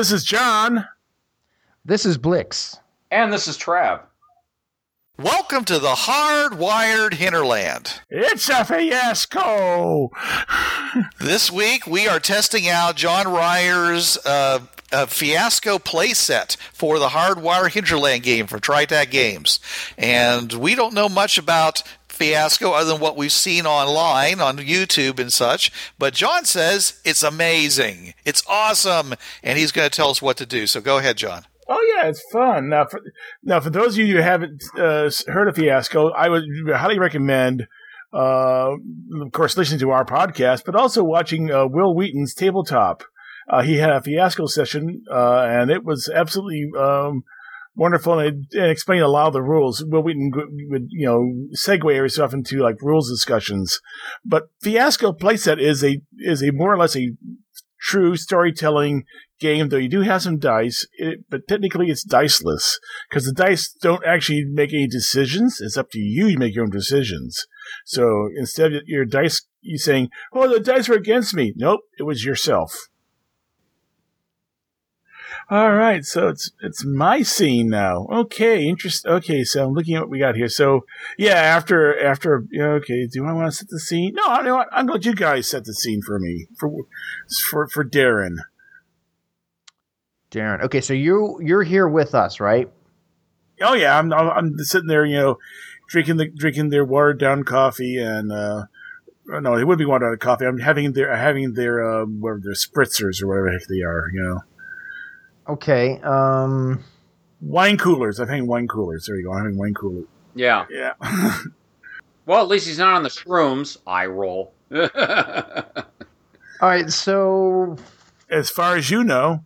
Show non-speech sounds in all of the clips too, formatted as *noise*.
This is Bruce. This is John. This is Blix. And this is Trav. Welcome to the hardwired hinterland. It's a fiasco. this week we are testing out John Ryer's uh, uh, fiasco playset for the hardwire hinterland game for Tri-Tac Games, and we don't know much about fiasco other than what we've seen online on YouTube and such. But John says it's amazing, it's awesome, and he's going to tell us what to do. So go ahead, John. Oh yeah, it's fun. Now, for now for those of you who haven't uh, heard of Fiasco, I would highly recommend, uh, of course, listening to our podcast, but also watching uh, Wil Wheaton's tabletop. Uh, he had a Fiasco session, uh, and it was absolutely um, wonderful, and explained a lot of the rules. Wil Wheaton would, you know, segue every so often to like rules discussions, but Fiasco playset is a is a more or less a true storytelling game, though you do have some dice, it, but technically it's diceless because the dice don't actually make any decisions. It's up to you to make your own decisions. So instead of your dice, you saying, "Oh, the dice were against me." Nope, it was yourself. All right, so it's it's my scene now. Okay, interest. Okay, so I'm looking at what we got here. So yeah, after after okay, do I want to set the scene? No, I know. I'm going to let you guys set the scene for me for for for Darren. Darren. Okay, so you you're here with us, right? Oh yeah, I'm I'm sitting there, you know, drinking the drinking their watered down coffee and uh no, it would be watered down coffee. I'm having their having their uh, whatever their spritzers or whatever the heck they are, you know. Okay. Um wine coolers. I'm having wine coolers. There you go. I'm having wine coolers. Yeah. Yeah. *laughs* well, at least he's not on the shrooms. I roll. *laughs* All right, so as far as you know,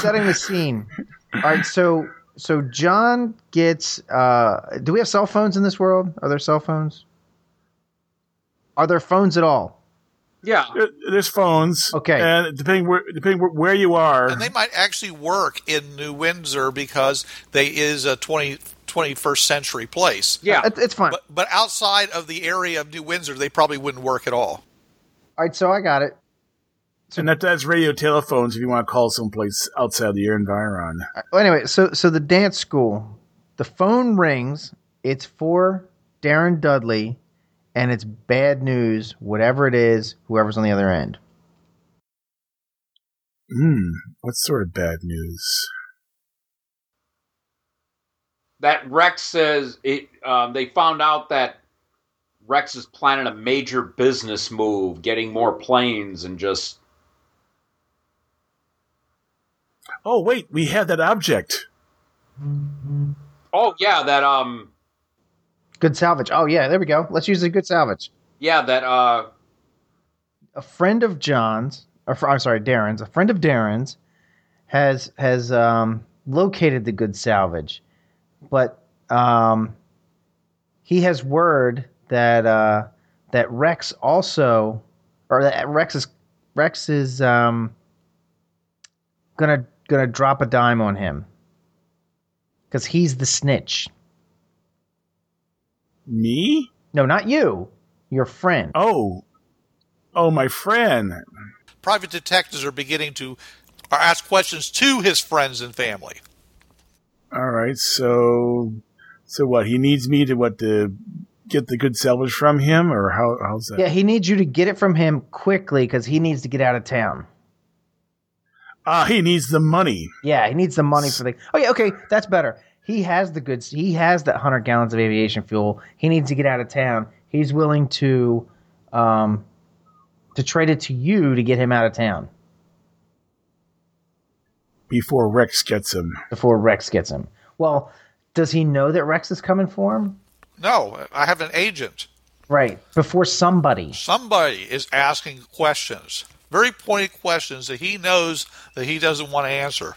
setting the scene. All right, so so John gets. Uh, do we have cell phones in this world? Are there cell phones? Are there phones at all? Yeah, there's phones. Okay, and depending where depending where you are, and they might actually work in New Windsor because they is a 20, 21st century place. Yeah, it, it's fine. But, but outside of the area of New Windsor, they probably wouldn't work at all. All right, so I got it. So, and that, that's radio telephones if you want to call someplace outside the environ. Uh, well, anyway, so so the dance school, the phone rings. It's for Darren Dudley, and it's bad news. Whatever it is, whoever's on the other end. Hmm. What sort of bad news? That Rex says it. Um, they found out that Rex is planning a major business move, getting more planes, and just Oh wait, we had that object. Oh yeah, that um good salvage. Oh yeah, there we go. Let's use a good salvage. Yeah, that uh a friend of John's or I'm sorry, Darren's, a friend of Darren's has has um located the good salvage. But um he has word that uh that Rex also or that Rex is Rex is um gonna gonna drop a dime on him because he's the snitch. Me? No, not you. Your friend. Oh, oh, my friend. Private detectives are beginning to ask questions to his friends and family. All right, so, so what? He needs me to what to get the good salvage from him, or how? How's that? Yeah, he needs you to get it from him quickly because he needs to get out of town. Ah, uh, he needs the money. Yeah, he needs the money for the. Oh yeah, okay, that's better. He has the goods. He has that hundred gallons of aviation fuel. He needs to get out of town. He's willing to, um, to trade it to you to get him out of town. Before Rex gets him. Before Rex gets him. Well, does he know that Rex is coming for him? No, I have an agent. Right. Before somebody. Somebody is asking questions very pointed questions that he knows that he doesn't want to answer.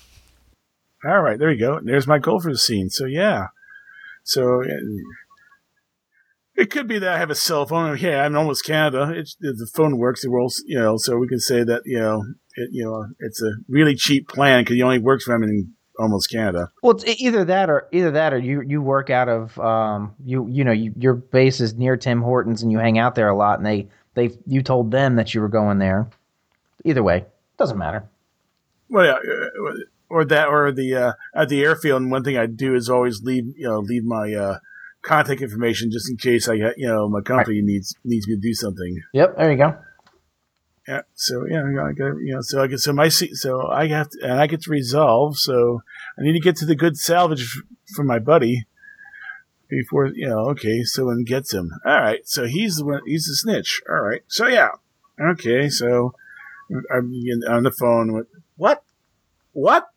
All right, there you go. There's my goal for the scene. So yeah, so it could be that I have a cell phone. Yeah, I'm almost Canada. It's, the phone works. The world, you know, so we can say that you know, it, you know, it's a really cheap plan because it only works for them in almost Canada. Well, it's either that or either that or you you work out of um you you know you, your base is near Tim Hortons and you hang out there a lot and they they you told them that you were going there. Either way, it Doesn't matter. Well, yeah, uh, or that, or the uh, at the airfield. And one thing I do is always leave, you know, leave my uh, contact information just in case I, get, you know, my company needs needs me to do something. Yep, there you go. Yeah. So yeah, I got you know, so I get so my seat, so I have to, and I get to resolve. So I need to get to the good salvage for my buddy before you know. Okay, so one gets him. All right. So he's the one. He's the snitch. All right. So yeah. Okay. So I'm on the phone with what? What?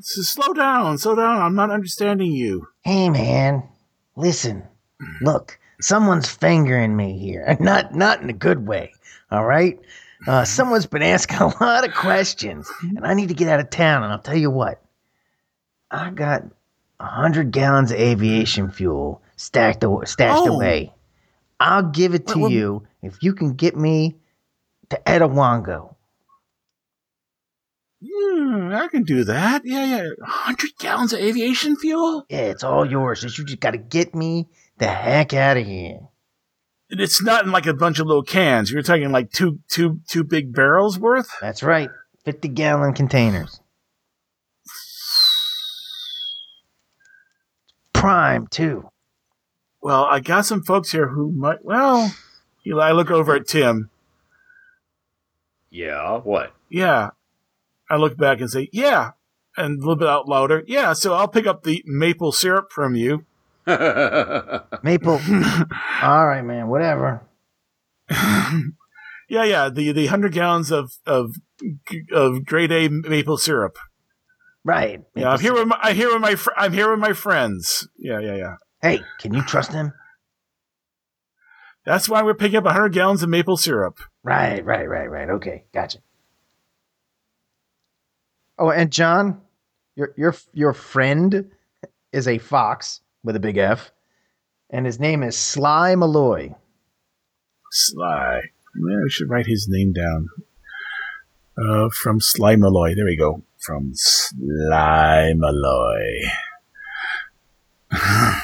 Slow down. Slow down. I'm not understanding you. Hey, man, listen. Look, someone's fingering me here. *laughs* Not, not in a good way. All right. Uh, someone's been asking a lot of questions, and I need to get out of town. And I'll tell you what, I got a hundred gallons of aviation fuel stacked aw- stashed Oh. away. I'll give it to Well, well- you if you can get me to Etawango. Hmm, I can do that. Yeah, yeah. 100 gallons of aviation fuel? Yeah, it's all yours. Just you just got to get me the heck out of here. It's not in like a bunch of little cans. You're talking like two, two, two big barrels worth? That's right, fifty gallon containers. Prime too. Well, I got some folks here who might, well, you know, I look over at Tim. Yeah, what? Yeah. I look back and say, yeah. And a little bit out louder. Yeah, so I'll pick up the maple syrup from you. *laughs* Maple. *laughs* All right, man. Whatever. *laughs* Yeah, yeah, the, the 100 gallons of, of, of grade A maple syrup. Right. Yeah, I'm here with my, I'm here with my, fr- I'm here with my friends. Yeah, yeah, yeah. Hey, can you trust him? That's why we're picking up 100 gallons of maple syrup. Right, right, right, right. Okay, gotcha. Oh, and John, your your your friend is a fox with a big F, and his name is Sly Malloy. Sly. We should write his name down. Uh, from Sly Malloy. There we go. From Sly Malloy. *laughs*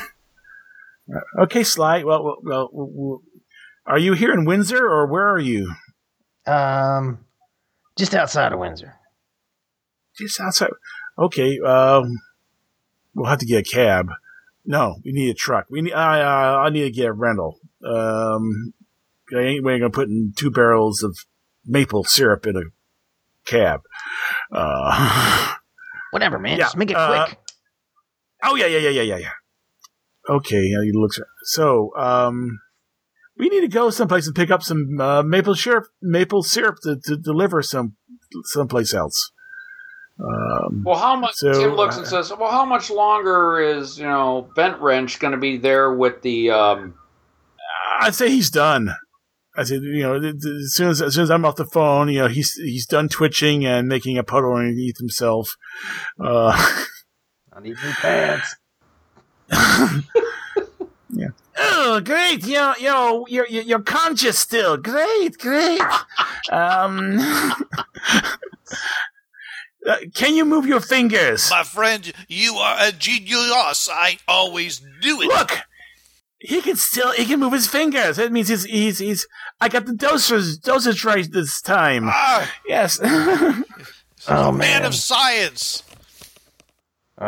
okay, Sly. Well, well, well, well, well, are you here in Windsor or where are you? Um, just outside of Windsor. Just outside. Okay. Um, we'll have to get a cab. No, we need a truck. We need. I uh, I need to get a rental. Um, I ain't we ain't gonna put in two barrels of maple syrup in a cab. Uh, *laughs* Whatever, man. Yeah, Just make it uh, quick. oh yeah, yeah, yeah, yeah, yeah, yeah. Okay, yeah, he looks. So, um, we need to go someplace and pick up some uh, maple syrup, maple syrup to, to deliver some someplace else. Um, well, how much? So, Tim looks and uh, says, "Well, how much longer is you know Bent Wrench going to be there with the?" Um, I'd say he's done. I said, you know, th- th- as soon as as soon as I'm off the phone, you know, he's he's done twitching and making a puddle underneath himself. Uh, I need new pants. *laughs* oh, great! You know, you know, you're you're you're conscious still. Great, great. *laughs* Um, *laughs* uh, can you move your fingers? My friend, you are a genius. I always do it. Look, he can still he can move his fingers. That means he's he's he's. I got the dosage dosage right this time. Ah, Yes. *laughs* Oh man man. of science.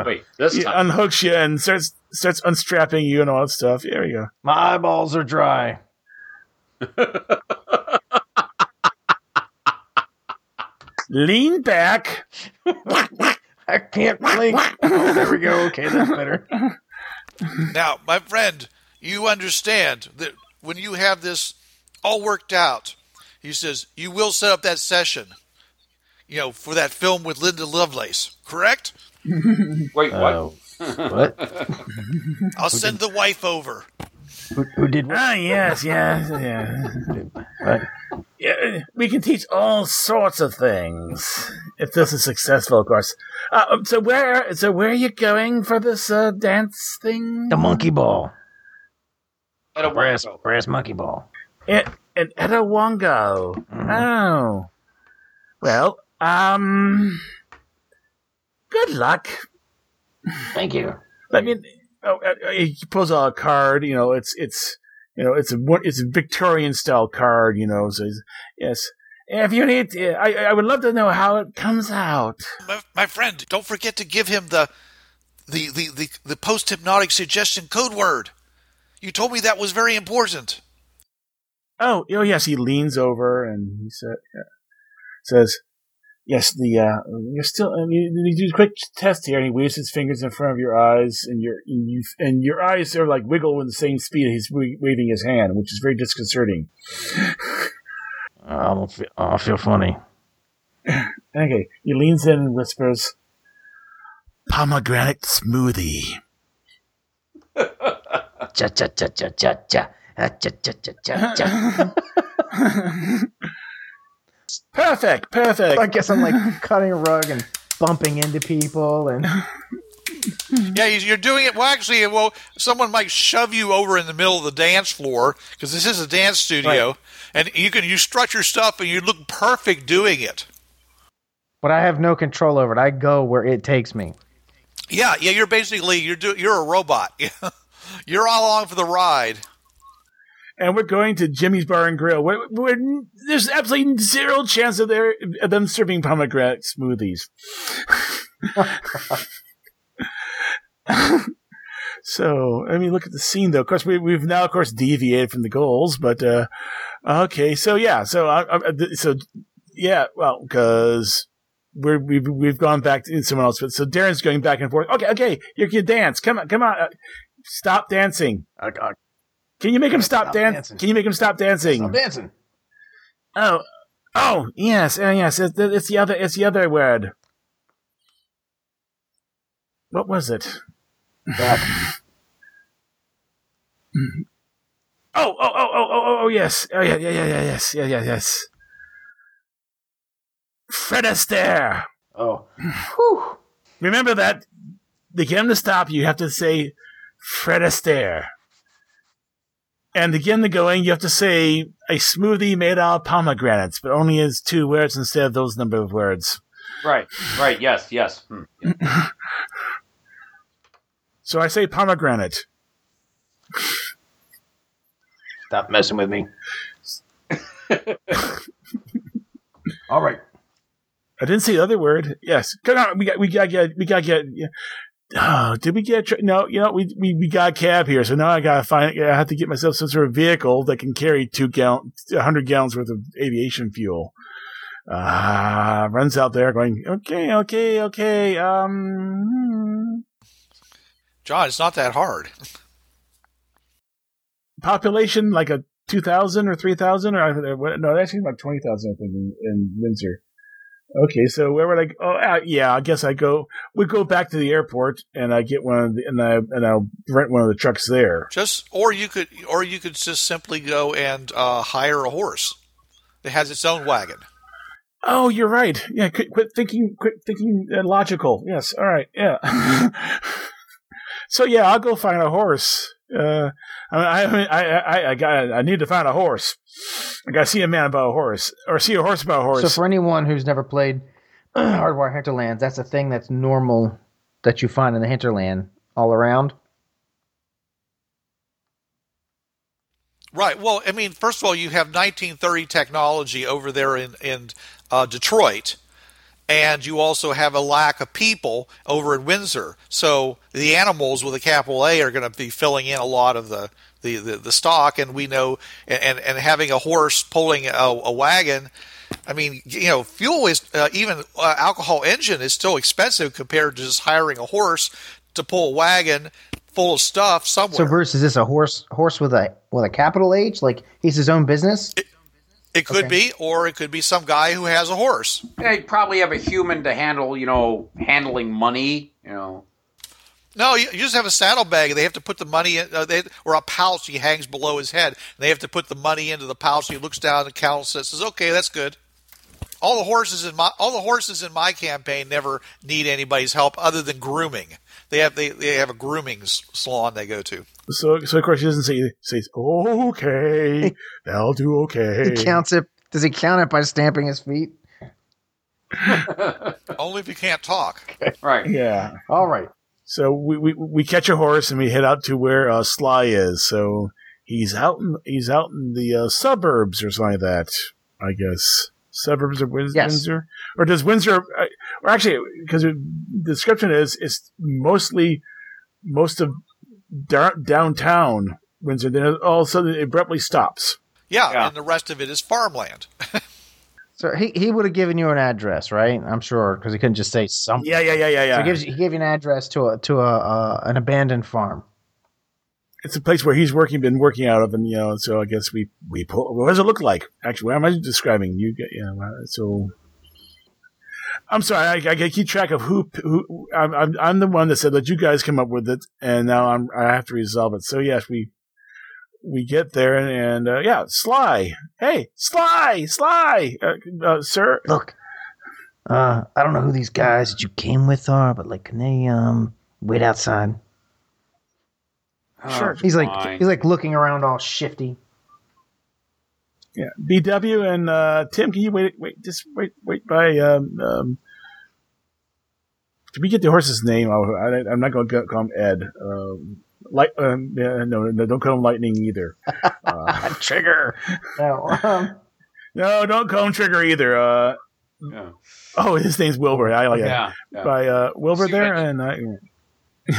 wait, this he time. unhooks you and starts starts unstrapping you and all that stuff. There we go. My eyeballs are dry. *laughs* Lean back. *laughs* I can't blink. Oh, there we go. Okay, that's better. Now, my friend, you understand that when you have this all worked out, he says you will set up that session. You know, for that film with Linda Lovelace, correct? *laughs* Wait, what? Oh, what? I'll send the wife over. Who, who did what? Ah, yes, yes, yeah. What? yeah. We can teach all sorts of things if this is successful, of course. Uh, so where, so where are you going for this uh, dance thing? The monkey ball. At a Brass, window. brass monkey ball. In, in Etowongo. Oh. Well, um, good luck. Thank you. I mean, uh, uh, Oh, uh, uh, he pulls out a card. You know, it's it's you know it's a it's a Victorian style card. You know, so yes, if you need, to, I, I would love to know how it comes out. My, my friend, don't forget to give him the the the the, the post hypnotic suggestion code word. You told me that was very important. Oh, oh yes. He leans over and he said, yeah, says, "Yes, the uh, you're still." And you, you do a quick test here, and he waves his fingers in front of your eyes, and your and you and your eyes are like wiggle with the same speed he's wa- waving his hand, which is very disconcerting. I don't feel. I feel funny. Okay, he leans in and whispers, "Pomegranate smoothie." Cha cha cha cha cha cha. Cha cha cha cha cha. perfect, perfect. I guess I'm like *laughs* cutting a rug and bumping into people and Yeah, you- you're doing it. Well, actually, well, someone might shove you over in the middle of the dance floor because this is a dance studio, and you can you strut your stuff and you look perfect doing it. but I have no control over it. I go where it takes me. Yeah, yeah. You're basically you're do, you're a robot. *laughs* you're all along for the ride. And we're going to Jimmy's Bar and Grill. Where, where there's absolutely zero chance of, their, of them serving pomegranate smoothies. *laughs* so, I mean, look at the scene, though. Of course, we, we've now, of course, deviated from the goals, but uh, okay. So yeah, so I, so yeah, well, because. We're, we've we've gone back to someone else, but so Darren's going back and forth. Okay, okay, you can dance. Come on, come on, uh, stop dancing. I, Can you make him stop, Stop dan- dancing. Can you make him stop dancing? I'm dancing. Oh, oh, yes, uh, yes. It's, the- it's the other. It's the other word. What was it? Oh, *laughs* oh, oh, oh, oh, oh, oh, yes. Oh, yeah, yeah, yeah, yeah, yes, yeah, yeah, yes. Fred Astaire. Oh. *sighs* Whew. Remember that. To get him to stop, you have to say Fred Astaire. And again, the going, you have to say a smoothie made out of pomegranates, but only as two words instead of those number of words. Right, right, yes, yes. Hmm. *laughs* So I say pomegranate. Stop messing with me. *laughs* All right. I didn't say the other word. Yes, come on. We got. We got. Get. We got. to Get. Oh, did we get? Tra- no. You know, we, we we got a cab here, so now I gotta find. I have to get myself some sort of vehicle that can carry two gallon, hundred gallons worth of aviation fuel. Ah, runs out there going. Okay, okay, okay. Um, John, it's not that hard. population like a two thousand or three thousand or I- what- no, actually about twenty thousand. I think in, in Windsor. Okay, so where would I? Go? Oh, uh, yeah, I guess I go. We go back to the airport, and I get one of the, and I and I'll rent one of the trucks there. Just or you could or you could just simply go and uh, hire a horse. that has its own wagon. Oh, you're right. Yeah, quit, quit thinking. Quit thinking uh, logical. Yes. All right. Yeah. *laughs* so yeah, I'll go find a horse. Uh, I, I, I, I, I got. I need to find a horse. I got to see a man about a horse, or see a horse about a horse. So for anyone who's never played *clears throat* Hardwire Hinterlands, that's a thing that's normal that you find in the hinterland all around. Right. Well, I mean, first of all, you have 1930 technology over there in in uh, Detroit, and you also have a lack of people over in Windsor. So the animals with a capital A are going to be filling in a lot of the the, the, the stock, and we know, and and having a horse pulling a, a wagon. I mean, you know, fuel is uh, even uh, alcohol engine is still expensive compared to just hiring a horse to pull a wagon full of stuff somewhere. So Bruce, is this a horse horse with a with a capital H? Like he's his own business? It could be, or it could be some guy who has a horse. They probably have a human to handle, you know, handling money, you know. No, you, you just have a saddlebag. And they have to put the money in, uh, they, or a pouch he hangs below his head. And they have to put the money into the pouch. He looks down and counts it. Says, "Okay, that's good." All the horses in my all the horses in my campaign never need anybody's help other than grooming. They have they, they have a grooming salon they go to. So, so of course he doesn't say says okay, *laughs* they'll do okay. He counts it. Does he count it by stamping his feet? *laughs* Only if you can't talk. Right. Yeah. All right. So we, we we catch a horse and we head out to where uh, Sly is. So he's out in he's out in the uh, suburbs or something like that. I guess. Suburbs of Win- Yes. Windsor, or does Windsor? uh, Or actually, because the description is it's mostly most of da- downtown Windsor. Then all of a sudden it abruptly stops. Yeah, Yeah. and the rest of it is farmland. *laughs* So he, he would have given you an address, right? I'm sure because he couldn't just say something. Yeah, yeah, yeah, yeah, yeah. So he gives you, he gave you an address to a to a uh, an abandoned farm. It's a place where he's working, been working out of, and you know, so I guess we we pull. What does it look like? Actually, what am I describing? You get, yeah. well, So, I'm sorry, I, I keep track of who who. I'm, I'm I'm the one that said let you guys come up with it, and now I'm I have to resolve it. So yes, we we get there, and, and uh, yeah, Sly. Hey, Sly, Sly, uh, uh, sir. Look, uh, I don't know who these guys that you came with are, but like, can they um wait outside? Sure. He's like Fine. he's like looking around all shifty. Yeah, BW and uh, Tim, can you wait? Wait, just wait, wait by. Um, um, did we get the horse's name? Oh, I, I'm not going to call him Ed. Um, light, um, yeah, no, no, don't call him Lightning either. Uh, *laughs* Trigger. No, um, no, don't call him Trigger either. Uh, Yeah. oh, his name's Wilbur. I like it. Yeah. yeah. By uh, Wilbur See, there, and I, *laughs*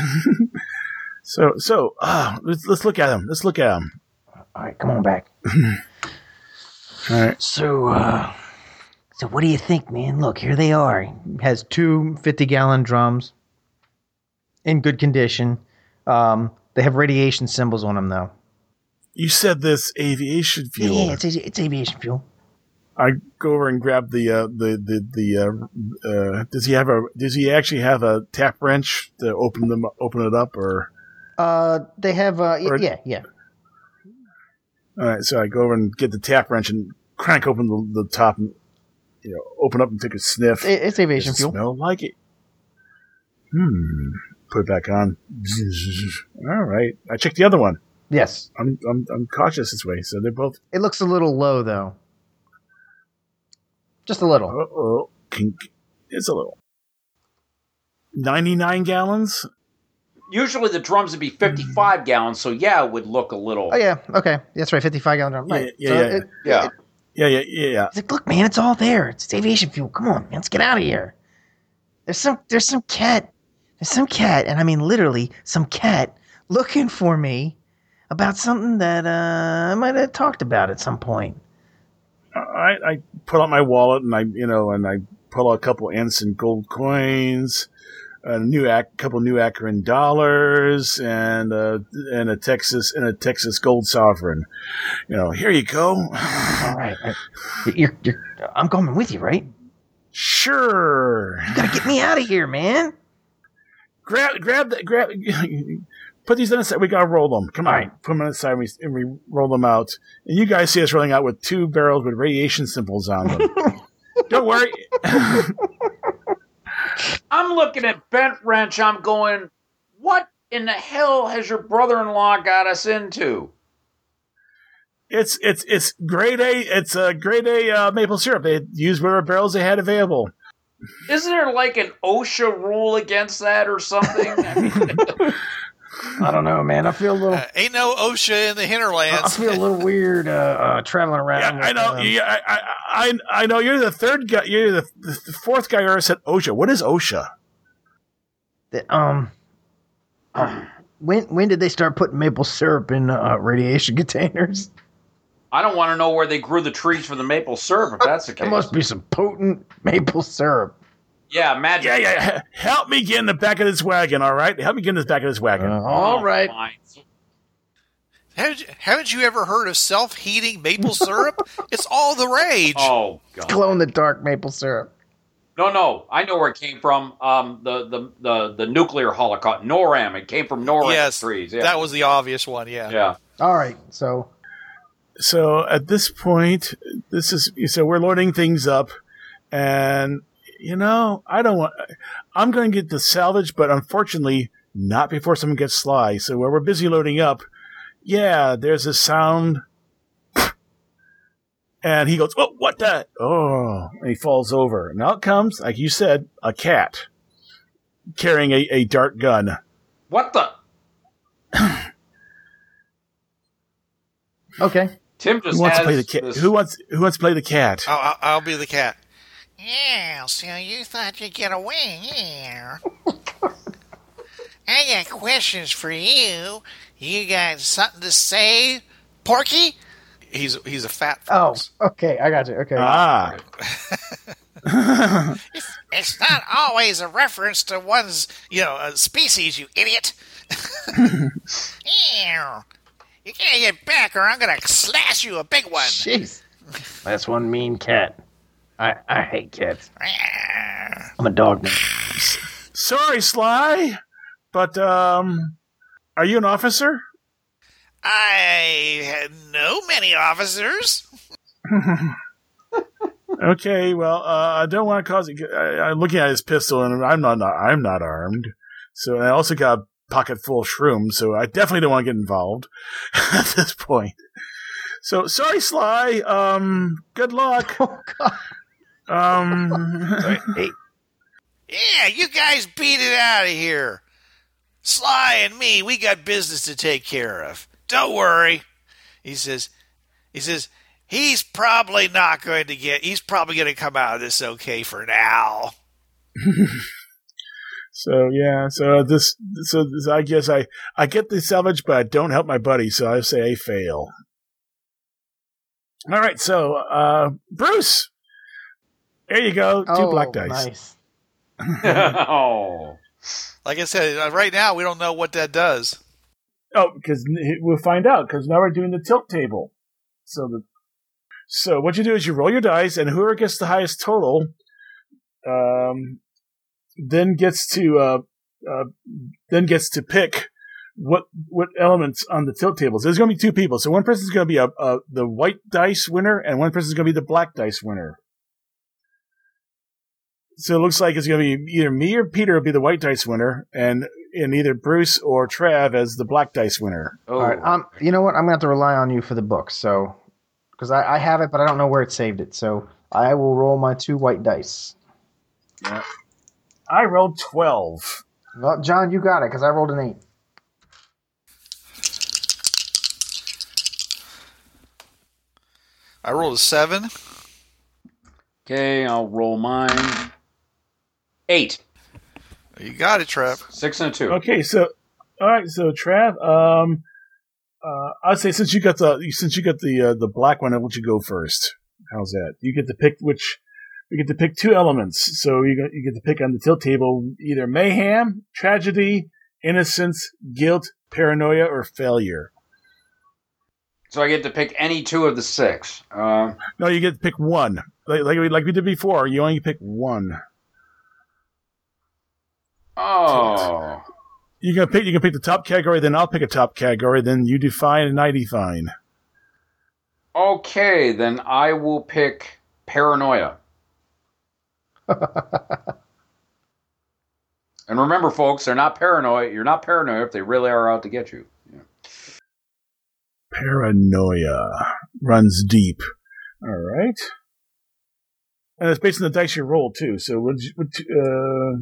so so uh, let's let's look at him. Let's look at him. all right, come on back. *clears throat* All right. So, uh, so what do you think, man? Look, here they are. Has two 50 gallon drums in good condition. Um, they have radiation symbols on them, though. You said this aviation Yeah, fuel. yeah, it's, it's aviation fuel. I go over and grab the uh, the the the. Uh, uh, does he have a? Does he actually have a tap wrench to open them open it up, or? Uh, they have, uh, y- Or- yeah, yeah. All right, so I go over and get the tap wrench and crank open the, the top, and you know, open up and take a sniff. It- it's aviation Does it fuel. Smell like it. Hmm. Put it back on. All right. I checked the other one. Yes. I'm I'm I'm cautious this way, so they're both. It looks a little low, though. Just a little. Uh oh. It's a little. Ninety nine gallons. Usually the drums would be 55 gallons, so yeah, it would look a little. Oh, yeah. Okay. That's right. 55 gallon drum. Right. Yeah, So yeah, it- Yeah. Yeah, yeah, yeah, yeah. He's like, look, man, it's all there. It's aviation fuel. Come on, man, let's get out of here. There's some there's some cat. There's some cat, and I mean literally some cat looking for me about something that uh, I might have talked about at some point. I, I pull out my wallet and I, you know, and I pull out a couple Anson gold coins, a new ac- couple new Akron dollars, and uh, and a Texas and a Texas gold sovereign. You know, here you go. All right, you're, you're, I'm coming with you, right? Sure. You gotta get me out of here, man. Grab, grab that. Grab. *laughs* Put these on the side. We gotta roll them. Come on, All right. put them on the side. And we, and we roll them out. And you guys see us rolling out with two barrels with radiation symbols on them. *laughs* Don't worry. *laughs* I'm looking at Bent Wrench. I'm going, what in the hell has your brother-in-law got us into? It's it's it's grade A. It's a grade A uh, maple syrup. They used whatever barrels they had available. Isn't there like an OSHA rule against that or something? I *laughs* mean, *laughs* I don't know, man. I feel a little. Uh, ain't no OSHA in the hinterlands. I feel a little weird uh, uh, traveling around. Yeah, I know. um, Yeah, I, I I I know. You're the third guy. You're the, the fourth guy who ever said OSHA. What is OSHA? that, um, *clears throat* when when did they start putting maple syrup in uh, radiation *laughs* containers? I don't want to know where they grew the trees for the maple syrup if that's the There case. must be some potent maple syrup. Yeah, magic. Yeah, yeah. Help me get in the back of this wagon. All right, help me get in the back of this wagon. Uh, all right. Fine. Haven't you, haven't you ever heard of self-heating maple syrup? *laughs* it's all the rage. Oh god. Glow in the dark maple syrup. No, no, I know where it came from. Um, the the the, the nuclear holocaust, NORAM. It came from NORAM yes, trees. Yeah, that was the obvious one. Yeah. yeah. All right, so So at this point, this is so we're loading things up, and you know I don't want. I'm going to get the salvage, but unfortunately not before someone gets sly. So while we're busy loading up, yeah, there's a sound. And he goes, "Oh, what the? Oh!" And he falls over. And out comes, like you said, a cat carrying a, a dart gun. What the? okay. Tim just Who wants to play the cat? this- Who wants Who wants to play the cat? I'll, I'll, I'll be the cat. Yeah, so you thought you'd get away, yeah. I got questions for you. You got something to say, Porky? He's he's a fat Oh, okay, I got you. Okay. Ah, *laughs* It's not always a reference to one's, you know, uh, species, you idiot. *laughs* yeah. You can't get back or I'm gonna slash you a big one. Jeez. That's one mean cat. I, I hate cats. *laughs* I'm a dog man. sorry, Sly, but um, are you an officer? I know many officers. *laughs* Okay, well, uh, I don't want to cause. I, I'm looking at his pistol, and I'm not. I'm not armed. So I also got a pocket full of shrooms. So I definitely don't want to get involved *laughs* at this point. So sorry, Sly. Um, good luck. Oh God. Um, *laughs* Hey, Yeah, you guys beat it out of here. Sly and me, we got business to take care of. Don't worry. He says, he says, he's probably not going to get, he's probably going to come out of this okay for now. *laughs* so yeah. So this. So this, I guess I I get the salvage, but I don't help my buddy. So I say I fail. All right. So uh, Bruce, there you go. Two oh, black dice. Nice. oh. *laughs* *laughs* Like I said, uh, right now we don't know what that does. Oh, because we'll find out. Because now we're doing the tilt table. So the so what you do is you roll your dice, and whoever gets the highest total, um, then gets to uh, uh, then gets to pick what what elements on the tilt tables. There's going to be two people, so one person's going to be a, a the white dice winner, and one person's going to be the black dice winner. So it looks like it's going to be either me or Peter will be the white dice winner, and and either Bruce or Trav as the black dice winner. Oh. All right. Um. You know what? I'm gonna have to rely on you for the book. So, because I, I have it, but I don't know where it saved it. So I will roll my two white dice. Yeah. I rolled twelve. Well, John, you got it because I rolled an eight. I rolled a seven. Okay, I'll roll mine. Eight. You got it, Trev. Six and a two. Okay, so all right, so Trav, um, uh, I'd say since you got the since you got the uh, the black one, I want you to go first. How's that? You get to pick which. You get to pick two elements, so you get, you get to pick on the tilt table either mayhem, tragedy, innocence, guilt, paranoia, or failure. So I get to pick any two of the six. Um, No, you get to pick one, like like we, like we did before. You only pick one. Oh. You can pick. You can pick the top category, then I'll pick a top category, then you define and I define. Okay, then I will pick paranoia. *laughs* and remember, folks, they're not paranoid. You're not paranoid if they really are out to get you. Yeah. Paranoia runs deep. All right. And it's based on the dice you roll too. So what? what uh,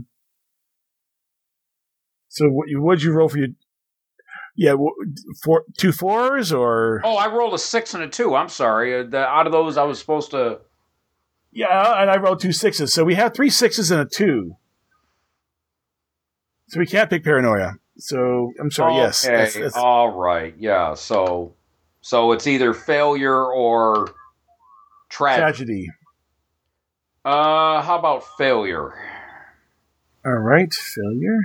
so what? You, what'd you roll for your? Yeah, four, two fours or? Oh, I rolled a six and a two. I'm sorry. Uh, the, out of those, I was supposed to. Yeah, and I rolled two sixes. So we have three sixes and a two. So we can't pick paranoia. So I'm sorry. Yes. Okay. that's- that's- All right. Yeah. So, so it's either failure or tragedy. tragedy. Uh, how about failure? All right, failure.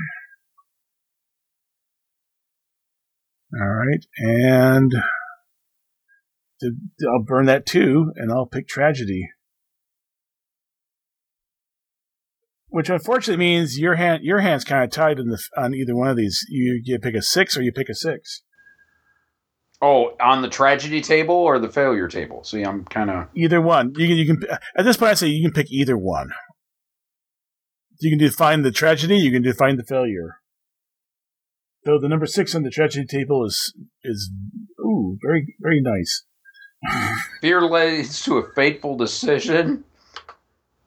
All right, and I'll burn that too, and I'll pick tragedy. Which unfortunately means your hand your hand's kind of tied in the on either one of these. You you pick a six or you pick a six. Oh, on the tragedy table or the failure table? See, I'm kind of. Either one. You can you can at this point I say you can pick either one. You can define the tragedy. You can define the failure. Though the number six on the tragedy table is is ooh very very nice. Fear leads to a fateful decision,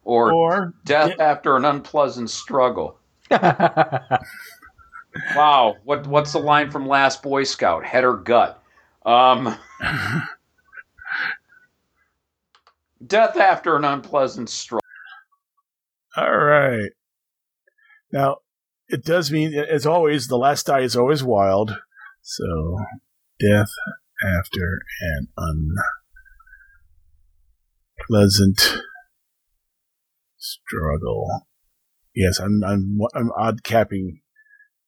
or, Or death after an unpleasant struggle. *laughs* Wow, what what's the line from Last Boy Scout? Head or gut? Um, *laughs* Death after an unpleasant struggle. All right. Now, it does mean, as always, the last die is always wild. So, death after an unpleasant struggle. Yes, I'm I'm I'm odd capping.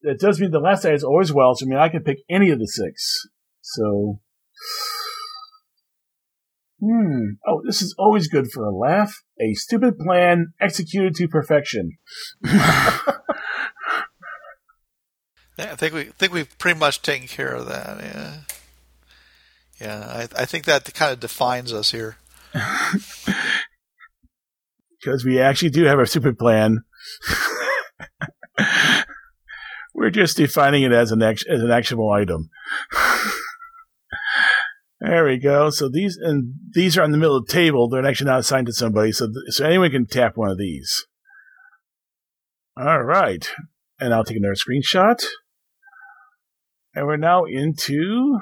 It does mean the last die is always wild. So, I mean, I can pick any of the six. So, Hmm. Oh, this is always good for a laugh. A stupid plan executed to perfection. *laughs* *laughs* I think we think we've pretty much taken care of that. Yeah, yeah. I, I think that kind of defines us here. *laughs* because we actually do have a stupid plan. *laughs* We're just defining it as an act- as an actionable item. *laughs* there we go. So these and these are on the middle of the table. They're actually not assigned to somebody, so th- so anyone can tap one of these. All right, and I'll take another screenshot. And we're now into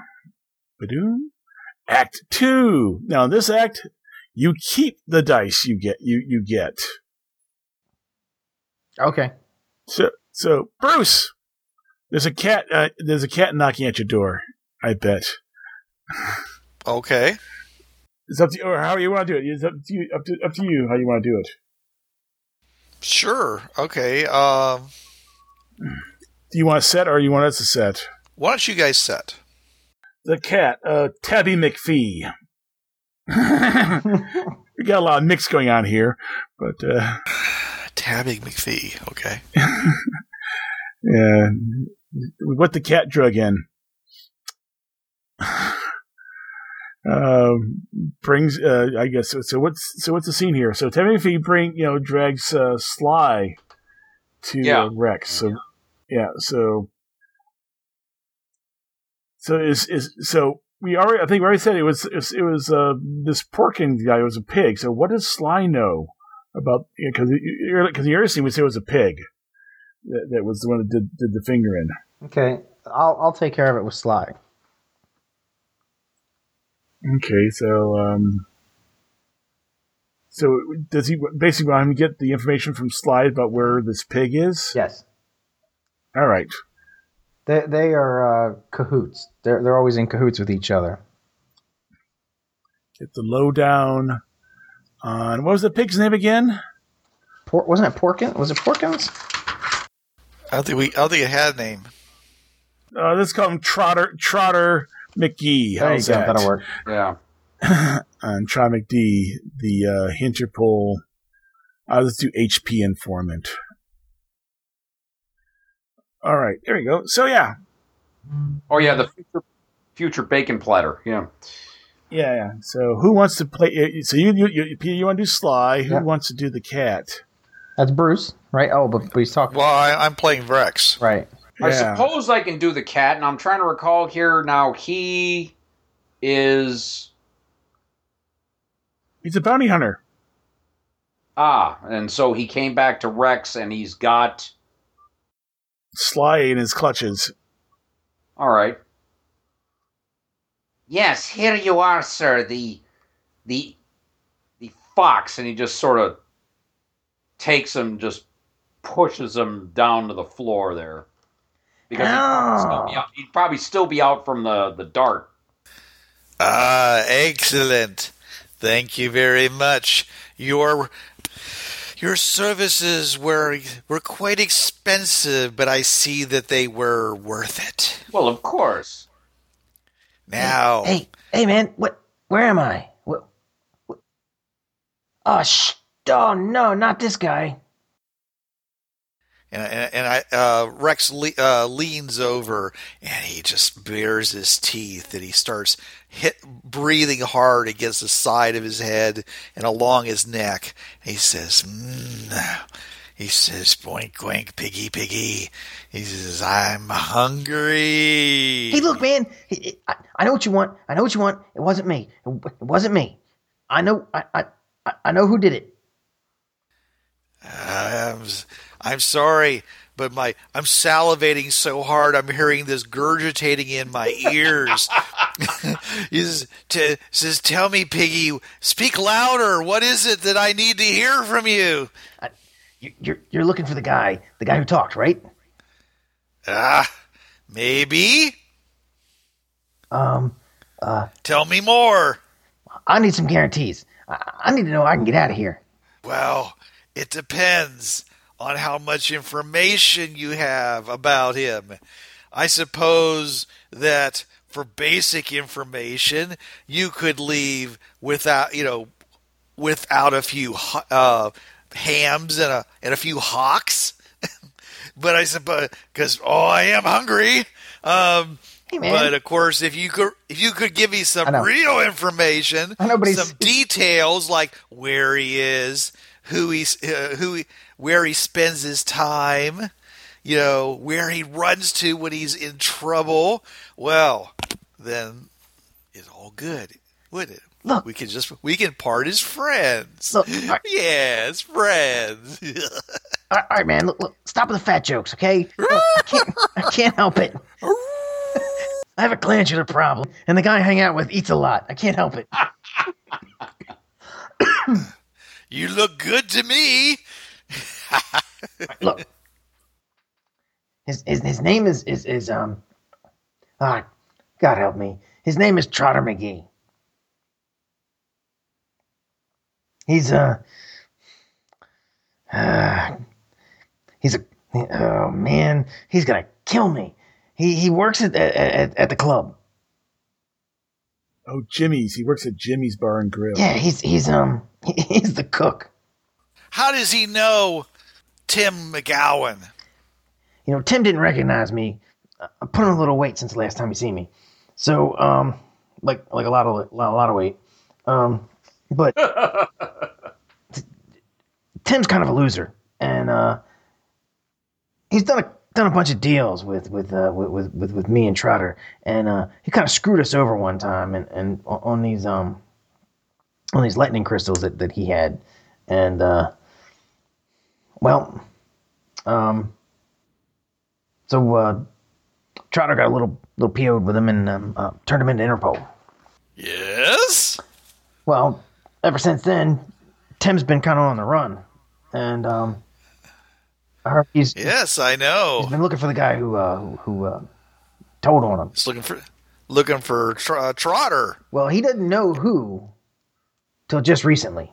ba-doom, Act Two. Now, in this act, you keep the dice you get. You you get. Okay. So so Bruce, there's a cat. Uh, there's a cat knocking at your door. I bet. Okay. It's up to you, or how you want to do it. It's up to you. Up to up to you how you want to do it. Sure. Okay. Um, Do you want to set or you want us to set? Why don't you guys set? The cat, uh, Tabby McPhee. *laughs* we got a lot of mix going on here, but uh, Tabbing McPhee. Okay. *laughs* yeah, we put the cat drug in. *sighs* Um, brings, uh, I guess. So, so what's so what's the scene here? So Tabby McPhee bring you know drags uh, Sly to Yeah. uh, Rex. So yeah, so so is is so we already I think we already said it was it was, uh, this Porkin guy was a pig. So what does Sly know about because because the earlier scene we said it was a pig that, that was the one that did did the finger in. Okay. I'll I'll take care of it with Sly. Okay, so um, so does he basically want him to get the information from Sly about where this pig is? Yes. All right. They they are uh, cahoots. They're they're always in cahoots with each other. Get the lowdown on what was the pig's name again? Por- wasn't it Porkin? Was it Porkins? I think we. I don't think it had a name. Uh, let's call him Trotter Trotter McGee. How's that? That'll work. Yeah. *laughs* On Trotter McD, the uh, Interpol. Uh, let's do HP informant. All right, there we go. So yeah, Oh yeah, the future, future bacon platter. Yeah. Yeah, yeah. So who wants to play? So you, you, you, Peter, you want to do Sly? Who Yeah. wants to do the cat? That's Bruce, right? Oh, but, but he's talking. Well, I, I'm playing Vrex. Right. I suppose I can do the cat, and I'm trying to recall here now. He is He's a bounty hunter. ah, and so he came back to Rex, and he's got Sly in his clutches. all right. Yes, here you are, sir. The the the fox, and he just sort of takes him, just pushes him down to the floor there, because he'd probably, still be out, he'd probably still be out from the the dart. Ah, excellent. Thank you very much. Your your services were were quite expensive, but I see that they were worth it. Well, of course. Now, Hey, hey, man, what? Where am I? What? what? Oh, sh! Oh no, not this guy. and, and, and I uh, Rex le- uh, leans over and he just bares his teeth and he starts hit breathing hard against the side of his head and along his neck. He says, mm. "He says, boink boink, piggy piggy." He says, "I'm hungry." Hey, look, man. I, I know what you want. I know what you want. It wasn't me. It, wasn't me. I know. I, I- I know who did it. I'm, I'm sorry, but my I'm salivating so hard. I'm hearing this gurgitating in my ears. *laughs* He says, t- says, "Tell me, Piggy, speak louder. What is it that I need to hear from you?" You- You're you're looking for the guy, the guy who talked, right? Ah, maybe. Um, Uh, Tell me more. I need some guarantees. I, I need to know I can get out of here. Well, it depends on how much information you have about him. I suppose that for basic information, you could leave without, you know, without a few uh, hams and a and a few hawks. *laughs* but I suppose because oh, I am hungry. Um, Hey, but of course, if you could, if you could give me some real information, know, some details like where he is, who he's, uh, who, he, where he spends his time, you know, where he runs to when he's in trouble. Well, then it's all good, wouldn't it? Look. we can just we can part as friends. Look, I- *laughs* yes, friends. All right, *laughs* all right, man. Look, look, stop with the fat jokes, okay? *laughs* Look, I can't, I can't help it. I have a glandular problem, and the guy I hang out with eats a lot. I can't help it. *coughs* you look good to me. Look, his his, his name is is is um, ah, God help me. His name is Trotter McGee. He's uh, uh he's a oh man, he's gonna kill me. He he works at at, at the club. Oh, Jimmy's. He works at Jimmy's Bar and Grill. Yeah, he's he's um *laughs* he's the cook. How does he know Tim McGowan? You know, Tim didn't recognize me. I put on a little weight since the last time he seen me, so um, like like a lot of a lot of weight. Um, but *laughs* t- Tim's kind of a loser, and uh, he's done a done a bunch of deals with with uh, with, with with me and Trotter, and uh, he kind of screwed us over one time, and and on on these um on these lightning crystals that that he had, and uh, well, um. So uh, Trotter got a little little PO'd with him and um, uh, turned him into Interpol. Yes. Well, ever since then, Tim's been kind of on the run, and um, I heard he's, Yes, I he's know. been looking for the guy who uh, who, uh, told on him. Just looking for looking for tr- uh, Trotter. Well, he doesn't know who till just recently.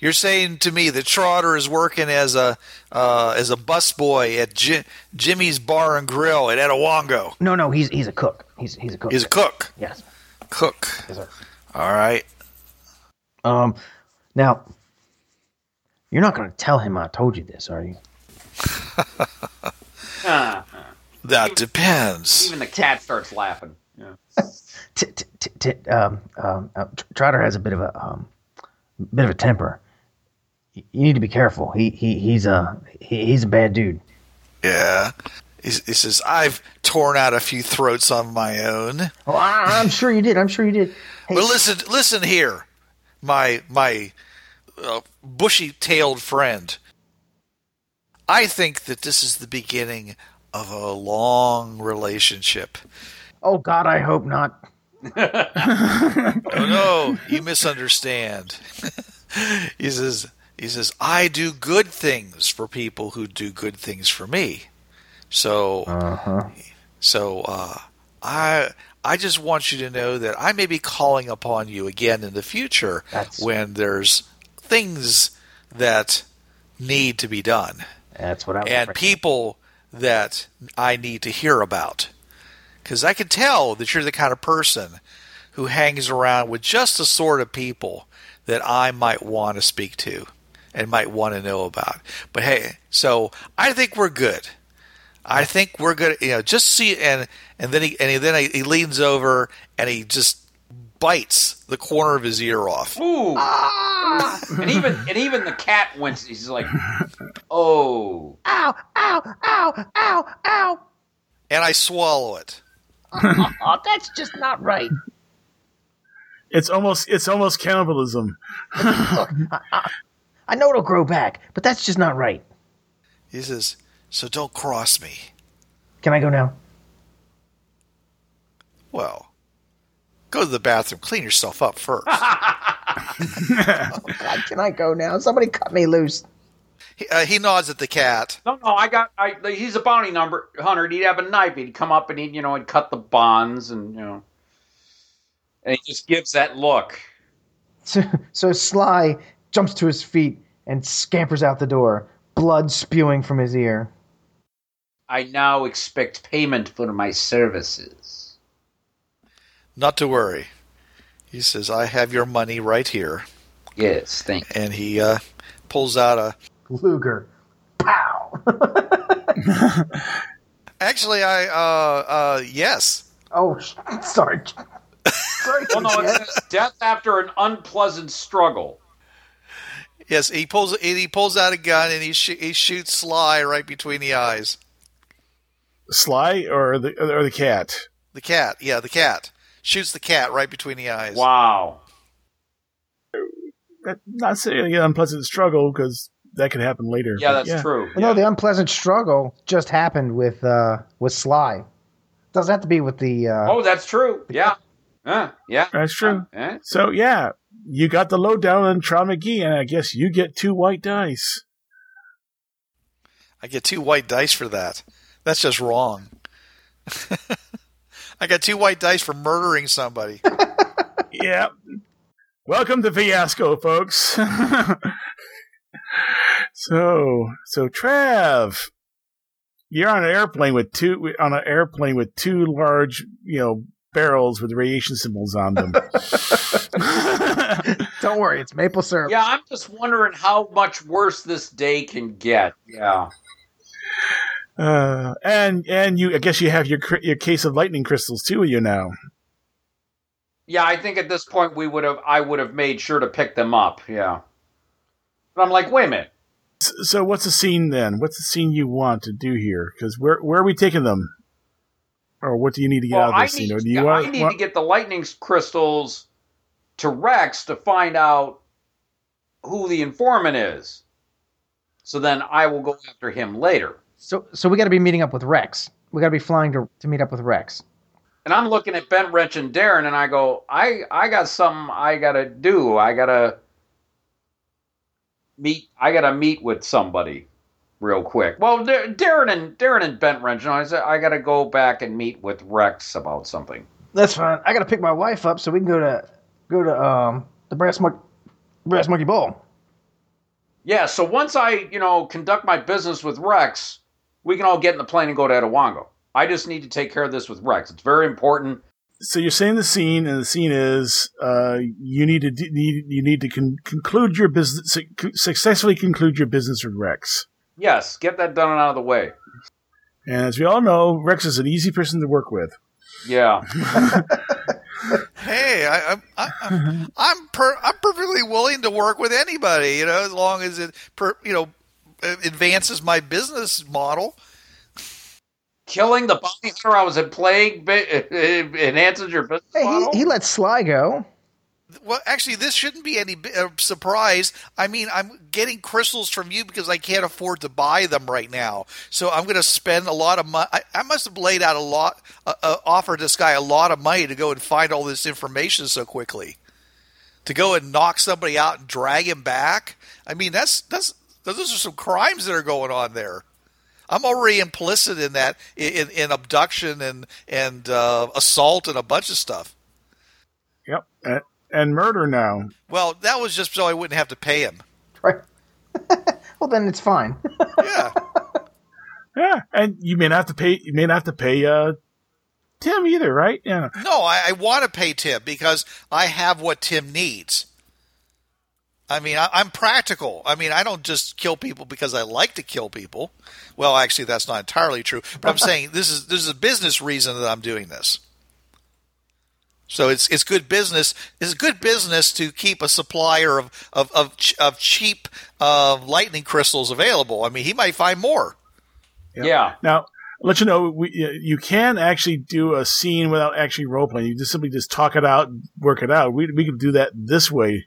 You're saying to me that Trotter is working as a uh, as a busboy at Ji- Jimmy's Bar and Grill at Etawango. No, no, he's he's a cook. He's he's a cook. He's a cook. yes, Cook. yes, sir. All right. Um, now you're not going to tell him I told you this, are you? Ah, *laughs* That depends. even the cat starts laughing. Yeah. *laughs* T- t- t- t- um, um, uh, Trotter has a bit of a um, bit of a temper. You need to be careful. He he he's a he, he's a bad dude. Yeah. He, he says I've torn out a few throats on my own. Oh, I, I'm sure you did. I'm sure you did. Hey, But listen, listen here, my my uh, bushy-tailed friend. I think that this is the beginning of a long relationship. oh God, I hope not. *laughs* Oh no, you misunderstand. *laughs* he says he says I do good things for people who do good things for me. So Uh huh. so uh, I I just want you to know that I may be calling upon you again in the future That's- when there's things that need to be done That's what I. and people that I need to hear about. Because I can tell that you're the kind of person who hangs around with just the sort of people that I might want to speak to and might want to know about. But hey, so I think we're good. I think we're good. You know, just see and and then he and he, then he leans over and he just bites the corner of his ear off. Ooh. Ah! and even and even the cat went. He's like, oh. Ow! Ow! Ow! Ow! Ow! And I swallow it. *laughs* Oh, that's just not right. It's almost it's almost cannibalism. Uh, uh, Look, I, I, I know it'll grow back, but that's just not right. He says, "So don't cross me." Can I go now? Well, go to the bathroom, clean yourself up first. *laughs* Oh, God, can I go now? Somebody cut me loose. he, uh, he nods at the cat. No, no, I got. I he's a bounty number hunter. He'd have a knife. He'd come up and he'd, you know, he'd cut the bonds and you know, and he just gives that look. So, so Sly jumps to his feet and scampers out the door, blood spewing from his ear. I now expect payment for my services. Not to worry. He says, I have your money right here. Yes, thank. And he uh, pulls out a. Luger. Pow! *laughs* Actually, I. Uh, uh, yes. oh, sorry. *laughs* sorry. Well, no, it says death after an unpleasant struggle. Yes, he pulls he pulls out a gun and he sh- he shoots Sly right between the eyes. Sly or the or the cat? The cat, yeah, the cat shoots the cat right between the eyes. Wow. That- Not saying an unpleasant struggle because that could happen later. Yeah, but that's true. Well, No, the unpleasant struggle just happened with uh, with Sly. Doesn't have to be with the. Uh, Oh, that's true. Yeah. Uh, yeah. That's true. Uh, So yeah, you got the lowdown on Trout McGee, and I guess you get two white dice. I get two white dice for that. That's just wrong. *laughs* I got two white dice for murdering somebody. *laughs* yeah. Welcome to Fiasco, folks. *laughs* so, so Trav, you're on an airplane with two on an airplane with two large, you know, barrels with radiation symbols on them. *laughs* *laughs* Don't worry, it's maple syrup. yeah, I'm just wondering how much worse this day can get. Yeah. uh, and and you, I guess you have your cr- your case of lightning crystals too with you now. Yeah, I think at this point we would have I would have made sure to pick them up. Yeah. But I'm like, wait a minute. S- So what's the scene then? What's the scene you want to do here? Because where where are we taking them? Or what do you need to get Well, out of I this need, scene? Or do you I want, need want- to get the lightning crystals to Rex to find out who the informant is. So then I will go after him later. So, so we got to be meeting up with Rex. We got to be flying to to meet up with Rex. And I'm looking at Bent Wrench and Darren, and I go, I, I got something I gotta do. I gotta meet. I gotta meet with somebody real quick. Well, Darren and Darren and Bent Wrench, I said I gotta go back and meet with Rex about something. That's fine. I got to pick my wife up so we can go to go to um the brass monkey brass monkey ball. Yeah. So once I, you know, conduct my business with Rex, we can all get in the plane and go to Etawango. I just need to take care of this with Rex. It's very important. so you're saying the scene, and the scene is uh, you need to need you need to con- conclude your business su- successfully conclude your business with Rex. Yes, get that done and out of the way. And as we all know, Rex is an easy person to work with. Yeah. *laughs* Hey, I, I'm I, I'm I'm, per, I'm perfectly willing to work with anybody, you know, as long as it per, you know advances my business model. Killing the bounty hunter I was in playing bi- *laughs* enhances your business Hey, model? he, he let Sly go. Well, actually, this shouldn't be any uh, surprise. I mean, I'm getting crystals from you because I can't afford to buy them right now. So I'm going to spend a lot of money. I, I must have laid out a lot, uh, uh, offered this guy a lot of money to go and find all this information so quickly. To go and knock somebody out and drag him back. I mean, that's that's those are some crimes that are going on there. I'm already implicit in that in, in abduction and and uh, assault and a bunch of stuff. Yep, and, and murder now. Well, that was just so I wouldn't have to pay him. Right. *laughs* well, then it's fine. *laughs* Yeah. Yeah, and you may not have to pay. You may not have to pay uh, Tim either, right? Yeah. No, I, I want to pay Tim because I have what Tim needs. I mean, I, I'm practical. I mean, I don't just kill people because I like to kill people. Well, actually, that's not entirely true. But I'm *laughs* saying this is this is a business reason that I'm doing this. So it's it's good business. It's good business to keep a supplier of of of, ch- of cheap uh, lightning crystals available. I mean, he might find more. yeah. Now, let you know, we, you can actually do a scene without actually role playing. You just simply just talk it out, work it out. We we can do that this way.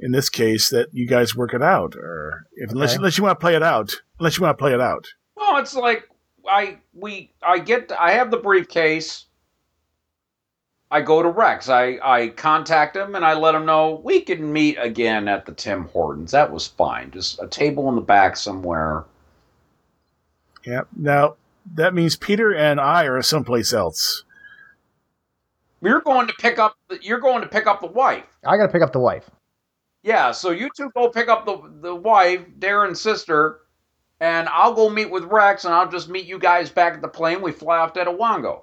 In this case, that you guys work it out, or if unless, Okay. unless you want to play it out, unless you want to play it out. No, it's like I we I get I have the briefcase. I go to Rex. I, I contact him and I let him know we can meet again at the Tim Hortons. That was fine. Just a table in the back somewhere. Yeah. Now that means Peter and I are someplace else. You're going to pick up. The, you're going to pick up the wife. I got to pick up the wife. Yeah. So you two go pick up the the wife, Darren's sister, and I'll go meet with Rex, and I'll just meet you guys back at the plane. We fly off to Etawango.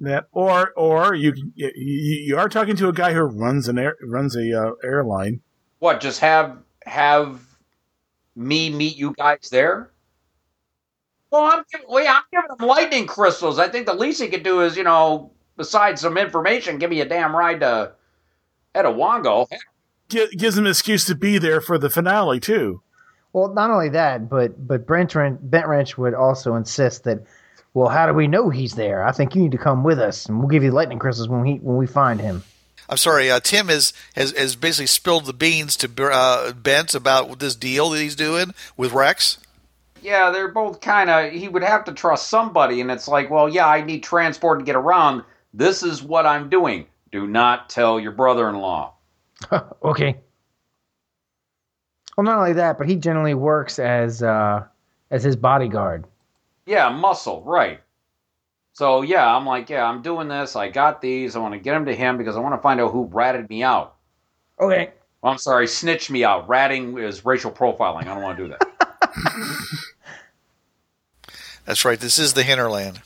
Yeah. Or or you you, you are talking to a guy who runs an air, runs a uh, airline. What? Just have have me meet you guys there? Well, I'm giving, well, yeah, I'm giving him lightning crystals. I think the least he could do is, you know, besides some information, give me a damn ride to Etawango. G- gives him an excuse to be there for the finale too. Well, not only that, but but Brent Bent Wrench would also insist that. Well, how do we know he's there? I think you need to come with us, and we'll give you lightning crystals when he when we find him. I'm sorry, uh, Tim has, has has basically spilled the beans to uh, Bent about this deal that he's doing with Rex. Yeah, they're both kind of. He would have to trust somebody, and it's like, well, yeah, I need transport to get around. This is what I'm doing. Do not tell your brother-in-law. *laughs* okay. Well, not only that, but he generally works as uh, as his bodyguard. Yeah, muscle, right. So yeah, I'm like, yeah, I'm doing this. I got these. I want to get them to him because I want to find out who ratted me out. Okay. Well, I'm sorry, snitched me out. Ratting is racial profiling. I don't want to do that. *laughs* that's right. This is the hinterland.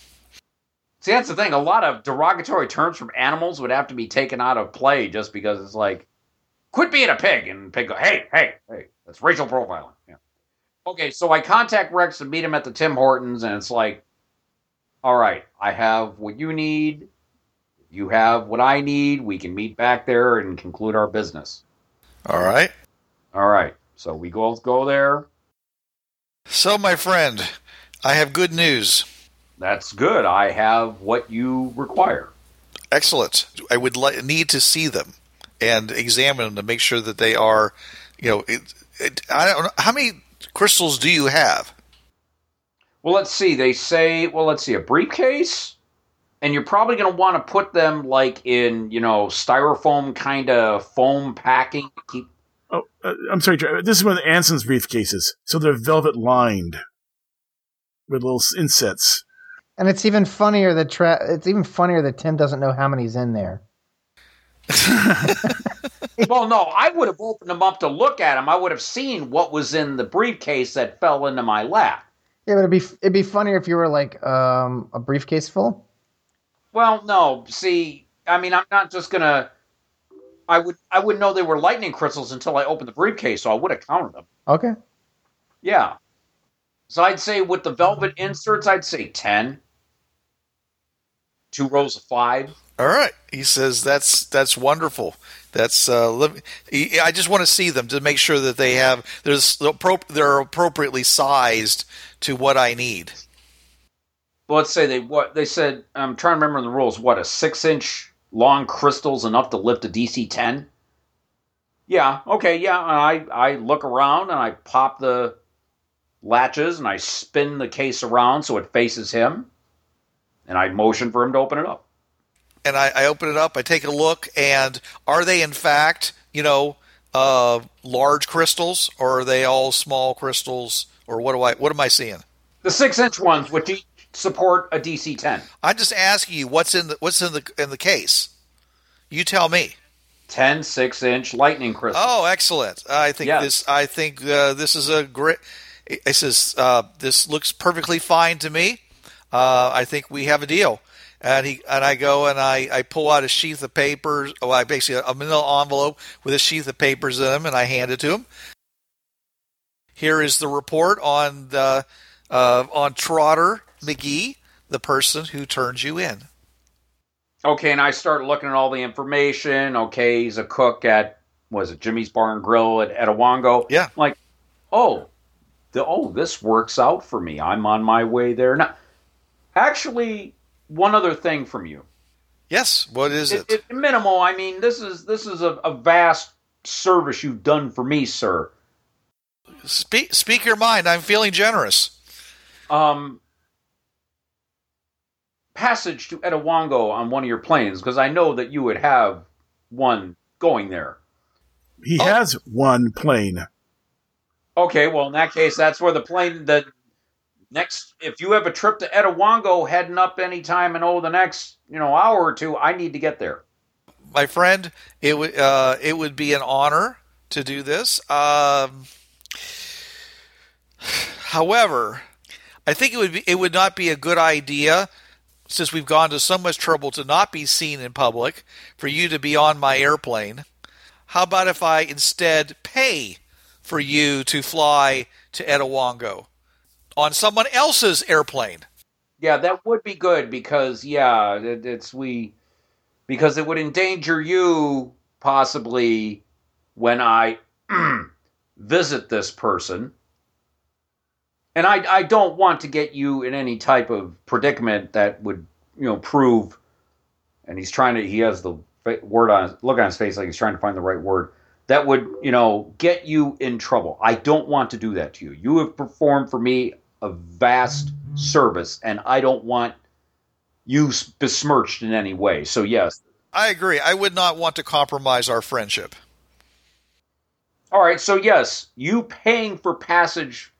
See, that's the thing. A lot of derogatory terms from animals would have to be taken out of play just because it's like, quit being a pig, and pig go, hey, hey, hey, that's racial profiling. Okay, so I contact Rex to meet him at the Tim Hortons, and it's like, all right, I have what you need. You have what I need. We can meet back there and conclude our business. All right. All right. So we both go there. So, my friend, I have good news. That's good. I have what you require. Excellent. I would li- need to see them and examine them to make sure that they are, you know, it, it, I don't know how many crystals do you have? Well, let's see. They say, well, let's see, a briefcase, and you're probably going to want to put them like in, you know, styrofoam kind of foam packing. Keep. Oh, uh, I'm sorry. This is one of Anson's briefcases, so they're velvet lined with little insets. And it's even funnier that tra- it's even funnier that Tim doesn't know how many's in there. *laughs* well, no, I would have opened them up to look at them. I would have seen what was in the briefcase that fell into my lap. Yeah, but it'd be it'd be funnier if you were like um, a briefcase full. Well, no. See, I mean, I'm not just gonna. I would I wouldn't know they were lightning crystals until I opened the briefcase, so I would have counted them. Okay. Yeah. So I'd say with the velvet inserts, I'd say ten. Two rows of five. All right. He says that's that's wonderful. That's uh, me, I just want to see them to make sure that they have there's they're appropriately sized to what I need. Well, let's say they what they said. I'm trying to remember the rules. What a six inch long crystal's enough to lift a DC ten. Yeah. Okay. Yeah. And I I look around and I pop the latches and I spin the case around so it faces him, and I motion for him to open it up and I, I, open it up. I take a look, and are they in fact, you know, uh, large crystals, or are they all small crystals, or what do I what am I seeing? The six inch ones would de- support a DC ten. I'm just asking you what's in the what's in the in the case. You tell me. 10 6 inch lightning crystals. Oh, excellent! I think yes. this. I think uh, this is a great. It says uh, this looks perfectly fine to me. Uh, I think we have a deal and he and I go and I, I pull out a sheath of papers. Oh, I basically a manila envelope with a sheath of papers in them, and I hand it to him. Here is the report on the uh, on Trotter McGee, the person who turned you in. Okay, and I start looking at all the information. Okay, he's a cook at was it Jimmy's Bar and Grill at Etawango? Yeah. I'm like, oh, the oh, this works out for me. I'm on my way there now. Actually, one other thing from you. Yes, what is it? it? it minimal. I mean, this is this is a, a, vast service you've done for me, sir. Speak speak your mind. I'm feeling generous. Um, passage to Etawango on one of your planes? Because I know that you would have one going there. He Oh. has one plane. Okay, well in that case, that's where the plane the next. If you have a trip to Etawango heading up anytime in oh the next you know hour or two, I need to get there. my friend, it would uh, it would be an honor to do this. Um, however, I think it would be it would not be a good idea since we've gone to so much trouble to not be seen in public for you to be on my airplane. How about if I instead pay for you to fly to Etawango on someone else's airplane? Yeah, that would be good because yeah, it, it's we because it would endanger you possibly when I mm, visit this person. And I I don't want to get you in any type of predicament that would, you know, prove and he's trying to he has the word on look on his face like he's trying to find the right word that would, you know, get you in trouble. I don't want to do that to you. You have performed for me a vast service and I don't want you besmirched in any way. So yes. I agree. I would not want to compromise our friendship. All right, so yes, you paying for passage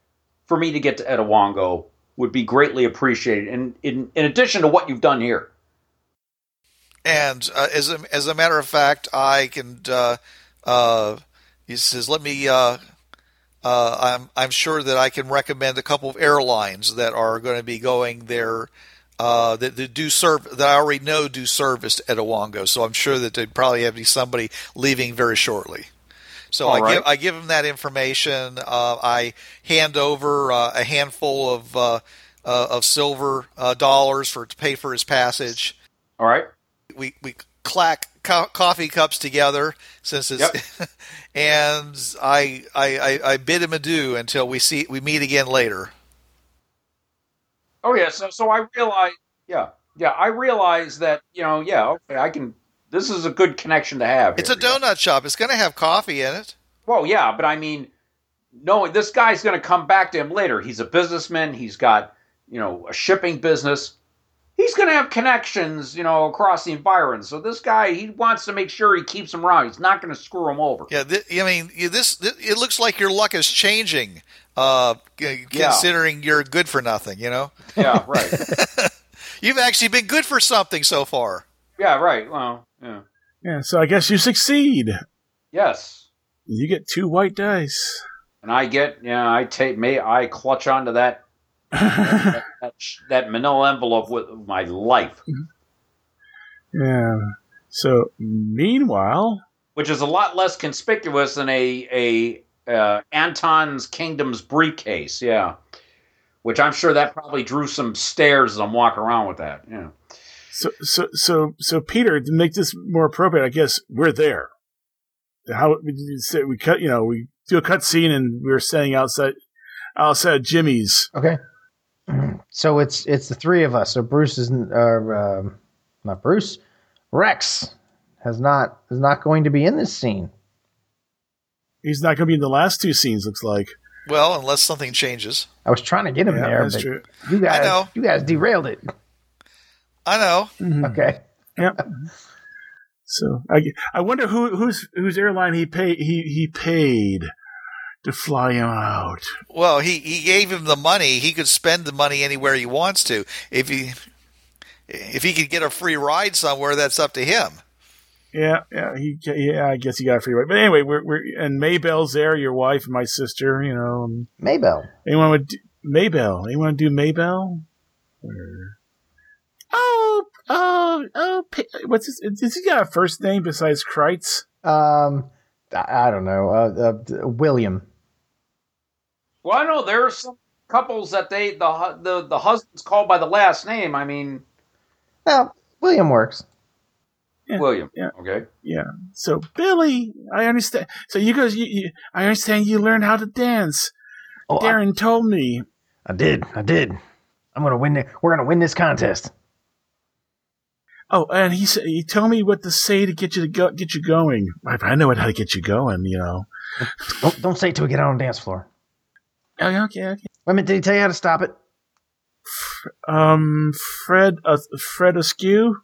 for me to get to Etawango would be greatly appreciated in in, in addition to what you've done here. And uh, as a, as a matter of fact, I can. Uh, uh, he says, "Let me." Uh, uh, I'm I'm sure that I can recommend a couple of airlines that are going to be going there. Uh, that, that do serve that I already know do service at Owango. so I'm sure that they'd probably have somebody leaving very shortly. So All I right. give I give him that information. Uh, I hand over uh, a handful of uh, uh, of silver uh, dollars for to pay for his passage All right. we we clack co- coffee cups together since it's *laughs* and I, I I I bid him adieu until we see we meet again later. Oh yeah, so so I realize yeah. Yeah, I realize that, you know, yeah, okay, I can this is a good connection to have. It's a here, donut shop. It's going to have coffee in it. Well, yeah, but I mean, no, this guy's going to come back to him later. He's a businessman. He's got, you know, a shipping business. He's going to have connections, you know, across the environment. So this guy, he wants to make sure he keeps him around. He's not going to screw him over. Yeah, th- I mean this, th It looks like your luck is changing, uh, c- Yeah. considering you're good for nothing. You know, Yeah, right. *laughs* you've actually been good for something so far. yeah, right. Well, yeah. Yeah, so I guess you succeed. Yes. You get two white dice. And I get, yeah, I take, may I clutch onto that that, that, that manila envelope with my life, yeah. So meanwhile, which is a lot less conspicuous than a a uh, Anton's Kingdom's briefcase. Yeah, which I'm sure that probably drew some stares as I'm walking around with that. Yeah. so so so so Peter, to make this more appropriate, I guess we're there. How we we cut, you know, we do a cut scene and we're standing outside outside Jimmy's. Okay. So it's it's the three of us. So Bruce is uh, um, not Bruce. Rex has not is not going to be in this scene. He's not going to be in the last two scenes. Looks like. Well, unless something changes. I was trying to get him Yeah, there, that's but true. you guys know. you guys derailed it. I know. Mhm. Okay. Yep. So I, I wonder who whose whose airline he paid he he paid to fly him out. Well, he, he gave him the money. He could spend the money anywhere he wants to. If he if he could get a free ride somewhere, that's up to him. Yeah, yeah, he yeah. I guess he got a free ride. But anyway, we're we're and Maybell's there, your wife and my sister. You know, Maybell. anyone would do, Maybell? Anyone do Maybell? Or, oh, oh, oh. What's his? Does he got a first name besides Kreitz? Um, I, I don't know. Uh, uh, William. Well, I know there are some couples that they the the the husband's called by the last name. I mean, Well, William works. Yeah, William. yeah. Okay. Yeah. So Billy, I understand. So you guys, you, you, I understand you learned how to dance. Oh, I, Darren told me. I did. I did. I'm gonna win. The, we're gonna win this contest. Oh, and he said he told me what to say to get you to go, get you going. I, I know how to get you going. You know. Don't don't say it till we get out on the dance floor. Oh, yeah, okay, okay. Wait a minute. Did he tell you how to stop it? Um, Fred, uh, Fred Askew.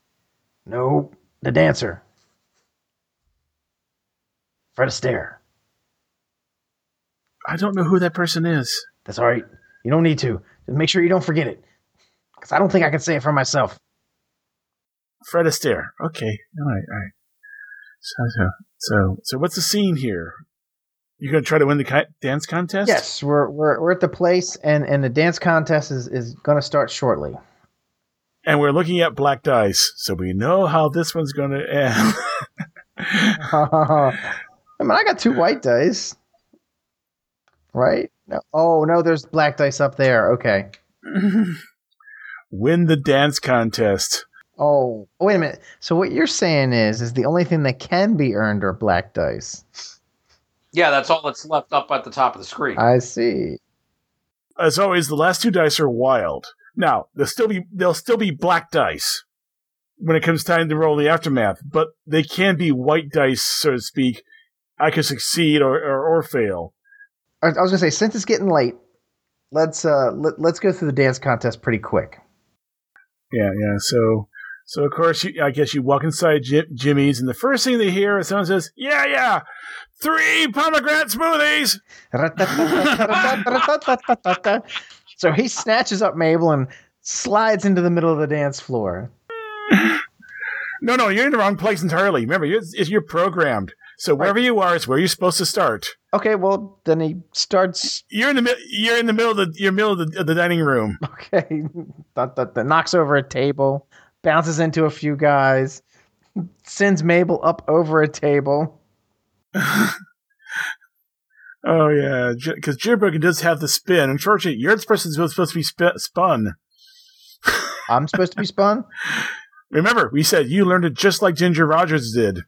No, the dancer. Fred Astaire. I don't know who that person is. That's all right. You don't need to. Just make sure you don't forget it. Because I don't think I can say it for myself. Fred Astaire. Okay. All right. All right. So, so, so, so what's the scene here? You're gonna try to win the ki- dance contest? Yes, we're, we're, we're at the place, and, and the dance contest is, is going to start shortly. And we're looking at black dice, so we know how this one's gonna end. *laughs* I mean, I got two white dice. Right? No. Oh, no, there's black dice up there. Okay. *laughs* win the dance contest. Oh, wait a minute. So what you're saying is, is the only thing that can be earned are black dice. Yeah, that's all that's left up at the top of the screen. I see. As always, the last two dice are wild. Now, they'll still be they'll still be black dice when it comes time to roll the aftermath, but they can be white dice, so to speak. I could succeed or, or, or fail. I, I was gonna say, since it's getting late, let's uh let, let's go through the dance contest pretty quick. Yeah, yeah. So, so of course, you, I guess you walk inside Jim, Jimmy's, and the first thing they hear is someone says, "Yeah, yeah, three pomegranate smoothies." *laughs* so he snatches up Mabel and slides into the middle of the dance floor. *laughs* No, no, you're in the wrong place entirely. Remember, you're, you're programmed. So wherever you are is where you're supposed to start. Okay, well then he starts. You're in the mi- you're in the middle of the you're middle of the, of the dining room. *laughs* Okay, knocks over a table, bounces into a few guys, sends Mabel up over a table. *laughs* Oh yeah, because Jitterbug does have the spin. Unfortunately, you're the person who's supposed to be sp- spun. *laughs* I'm supposed to be spun. Remember, we said you learned it just like Ginger Rogers did.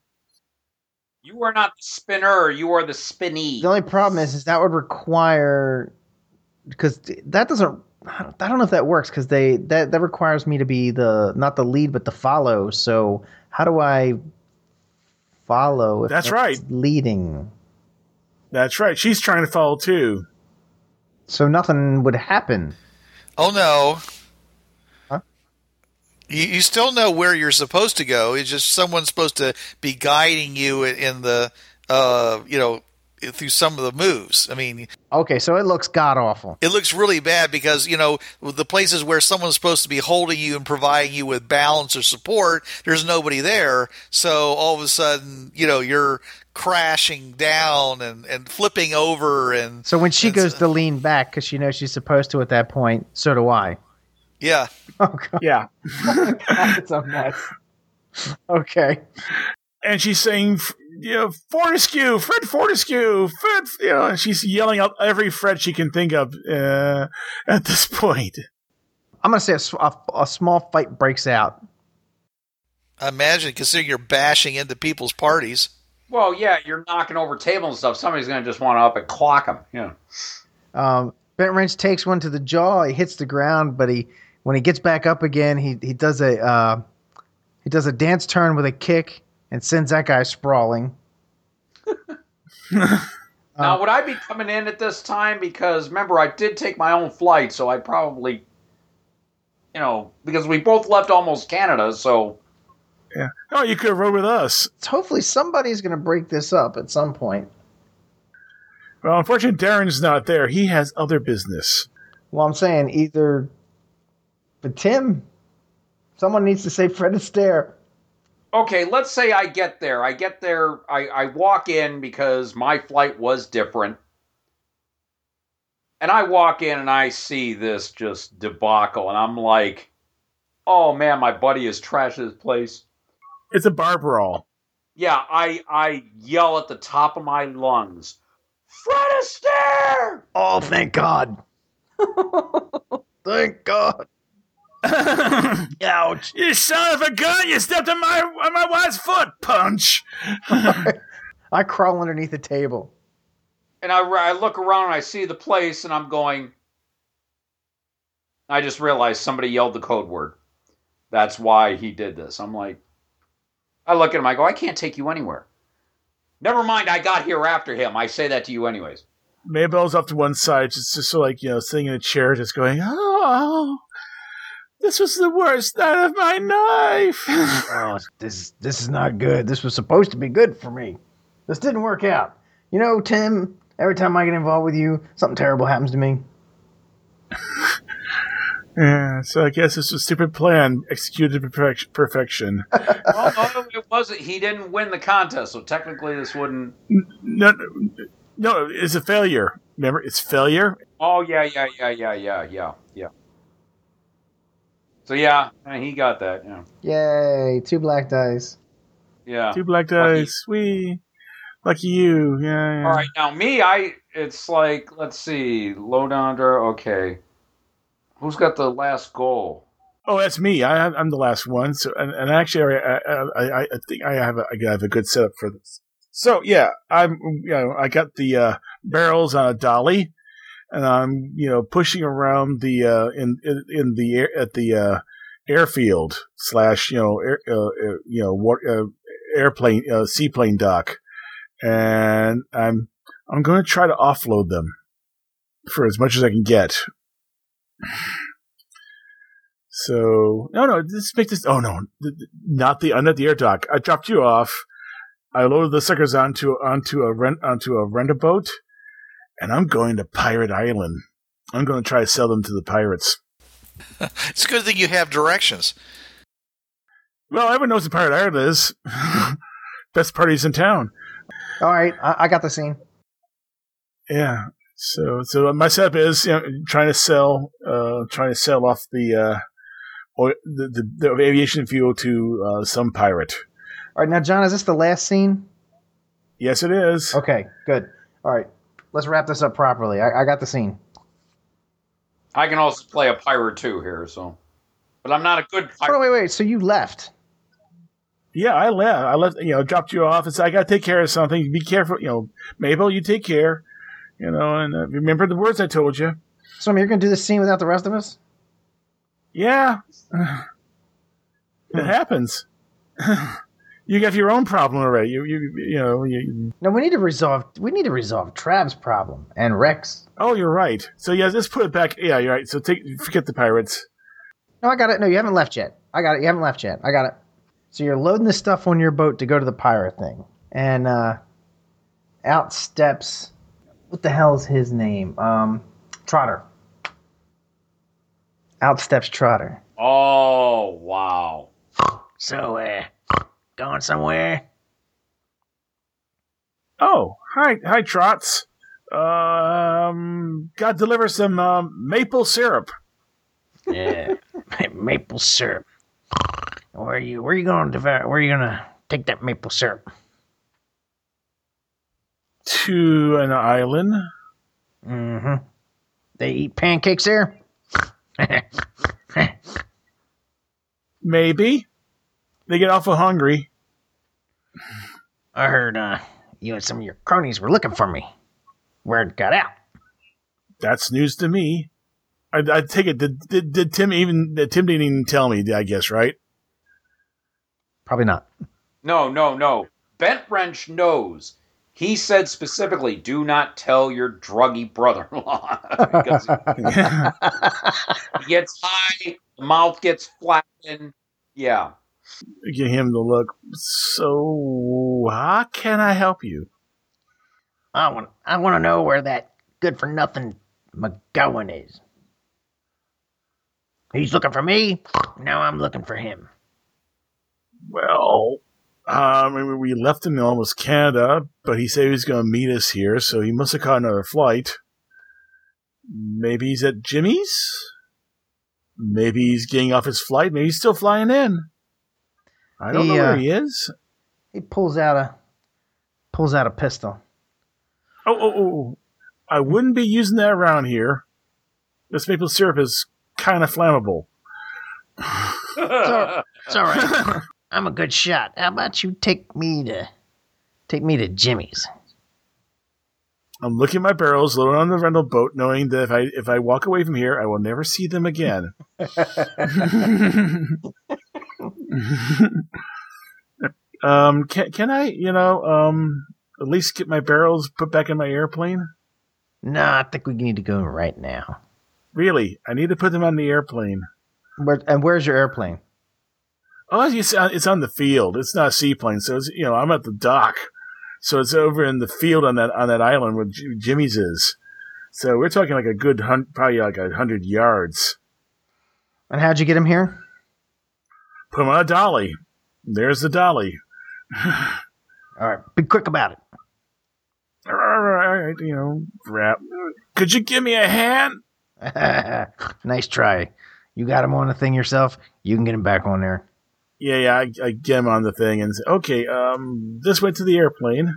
You are not the spinner. You are the spinny. The only problem is, is that would require because that doesn't. I don't know if that works because they that that requires me to be the not the lead but the follow. So how do I follow? If That's right. Leading. That's right. She's trying to follow too. So nothing would happen. Oh no. Huh? You, you still know where you're supposed to go. It's just someone's supposed to be guiding you in the, uh, you know, through some of the moves. I mean, Okay, so it looks god awful. it looks really bad because you know the places where someone's supposed to be holding you and providing you with balance or support there's nobody there so all of a sudden you know you're crashing down and, and flipping over and So when she goes to lean back because she knows she's supposed to at that point, so do I. yeah *laughs* Oh god, Yeah, *laughs* it's a mess. Okay. and she's saying, you know, Fortescue, Fred Fortescue, Fred. You know, she's yelling out every Fred she can think of uh, at this point. I'm gonna say a small fight breaks out. I imagine considering you're bashing into people's parties Well, yeah, you're knocking over tables and stuff. Somebody's going to just want to up and clock them. Yeah. Um, Bent Wrench takes one to the jaw. He hits the ground, but he when he gets back up again, he he does a uh, he does a dance turn with a kick and sends that guy sprawling. *laughs* Now, um, would I be coming in at this time? Because remember, I did take my own flight, so I probably, you know, because we both left almost Canada, so Yeah. Oh, you could have rode with us. So hopefully somebody's gonna break this up at some point. Well, unfortunately, Darren's not there. He has other business. Well, I'm saying either, but Tim, someone needs to say Fred Astaire. Okay. Let's say I get there. I get there. I, I walk in because my flight was different, and I walk in and I see this just debacle, and I'm like, "Oh man, my buddy has trashed this place." It's a bar brawl. Yeah, I I yell at the top of my lungs, Fred Astaire! Oh, thank God! *laughs* thank God! *laughs* Ouch! You son of a gun! You stepped on my on my wife's foot. Punch. *laughs* I crawl underneath the table. And I, I look around and I see the place and I'm going. I just realized somebody yelled the code word. That's why he did this. I'm like, I look at him. I go, I can't take you anywhere. Never mind. I got here after him. I say that to you anyways. Maybell's off to one side, just just so like you know, sitting in a chair, just going, "Oh, This was the worst night of my life. *laughs* oh, this this is not good. This was supposed to be good for me. This didn't work out. You know, Tim. Every time I get involved with you, something terrible happens to me. *laughs* yeah, so I guess it's a stupid plan executed to perfec- perfection. *laughs* well, no, it wasn't. He didn't win the contest, so technically this wouldn't. No, no, it's a failure. Remember, it's failure. Oh yeah, yeah, yeah, yeah, yeah, yeah, yeah. So yeah, he got that. Yeah. Yay! Two black dice. Yeah. Two black dice. We. Lucky you. Yeah, yeah. All right, now me, I. It's like let's see, low down draw. Okay. Who's got the last goal? Oh, that's me. I, am the last one. So, and, and actually, I, I, I, think I have a, I have a good setup for this. So yeah, I'm, you know, I got the uh, barrels on a dolly, and I'm, you know, pushing around the uh, in, in, in the air at the uh, airfield slash, you know, air, uh, uh, you know, war, uh, airplane, seaplane dock, and I'm I'm going to try to offload them for as much as I can get. So no, no, let's make this. Oh no, not the not the air dock. I dropped you off. I loaded the suckers onto onto a rent onto a rent a boat, and I'm going to Pirate Island. I'm going to try to sell them to the pirates. *laughs* it's a good thing you have directions. Well, everyone knows what Pirate Island is. *laughs* Best parties in town. All right, I, I got the scene. Yeah. So, so my setup is you know, trying to sell, uh, trying to sell off the, uh, or the, the, the aviation fuel to uh, some pirate. All right, now, John, is this the last scene? Yes, it is. Okay, good. All right, let's wrap this up properly. I, I got the scene. I can also play a pirate too here, so. But I'm not a good pirate. Oh, wait, wait. So you left? Yeah, I left. I left. You know, dropped you off and said, "I got to take care of something. Be careful." You know, Mabel, you take care. You know, and uh, remember the words I told you. So you're going to do the scene without the rest of us? Yeah, *sighs* it happens. *sighs* *sighs* *laughs* you got your own problem already. You, you, you know. You, no, we need to resolve. We need to resolve Trav's problem and Rex. Oh, you're right. So yeah, let's put it back. Yeah, you're right. So take forget the pirates. No, I got it. No, you haven't left yet. I got it. You haven't left yet. I got it. So you're loading the stuff on your boat to go to the pirate thing, and uh, out steps. What the hell is his name? Um, Trotter. Out steps Trotter. Oh wow! So, uh, going somewhere? Oh, hi, hi, Trots. Um, got to deliver some um, maple syrup. Yeah, *laughs* maple syrup. Where are you? Where are you going to? Where are you going to take that maple syrup? To an island. Mm-hmm. They eat pancakes there. *laughs* Maybe. They get awful hungry. I heard uh, you and some of your cronies were looking for me. Word got out. That's news to me. I, I take it. Did, did, did Tim even? Tim didn't even tell me. I guess right. Probably not. No, no, no. Bent Wrench knows. He said specifically, "Do not tell your druggy brother-in-law *laughs* because *laughs* he gets high, the mouth gets flattened. Yeah, get him to look. So, how can I help you? I want. I want to know where that good-for-nothing McGowan is. He's looking for me. Now I'm looking for him. Well, um, we left him in almost Canada, but he said he was going to meet us here, so he must have caught another flight. Maybe he's at Jimmy's? Maybe he's getting off his flight. Maybe he's still flying in. I don't he, know where uh, he is. He pulls out a pulls out a pistol. Oh, oh, oh! I wouldn't be using that around here. This maple syrup is kind of flammable. it's, all, it's all right. *laughs* I'm a good shot. How about you take me to take me to Jimmy's? I'm looking at my barrels loaded on the rental boat, knowing that if I if I walk away from here, I will never see them again. *laughs* *laughs* *laughs* um, can can I, you know, um, at least get my barrels put back in my airplane? No, I think we need to go right now. Really, I need to put them on the airplane. But and where's your airplane? Oh, it's, it's on the field. It's not a seaplane, so it's, you know I'm at the dock, so it's over in the field on that on that island where J- Jimmy's is. So we're talking like a good hun- probably like a hundred yards. And how'd you get him here? Put him on a dolly. There's the dolly. *sighs* All right, be quick about it. All right, you know, rap. Could you give me a hand? *laughs* nice try. You got him on the thing yourself. You can get him back on there. Yeah, yeah. I, I get him on the thing and say, okay, um, this way to the airplane.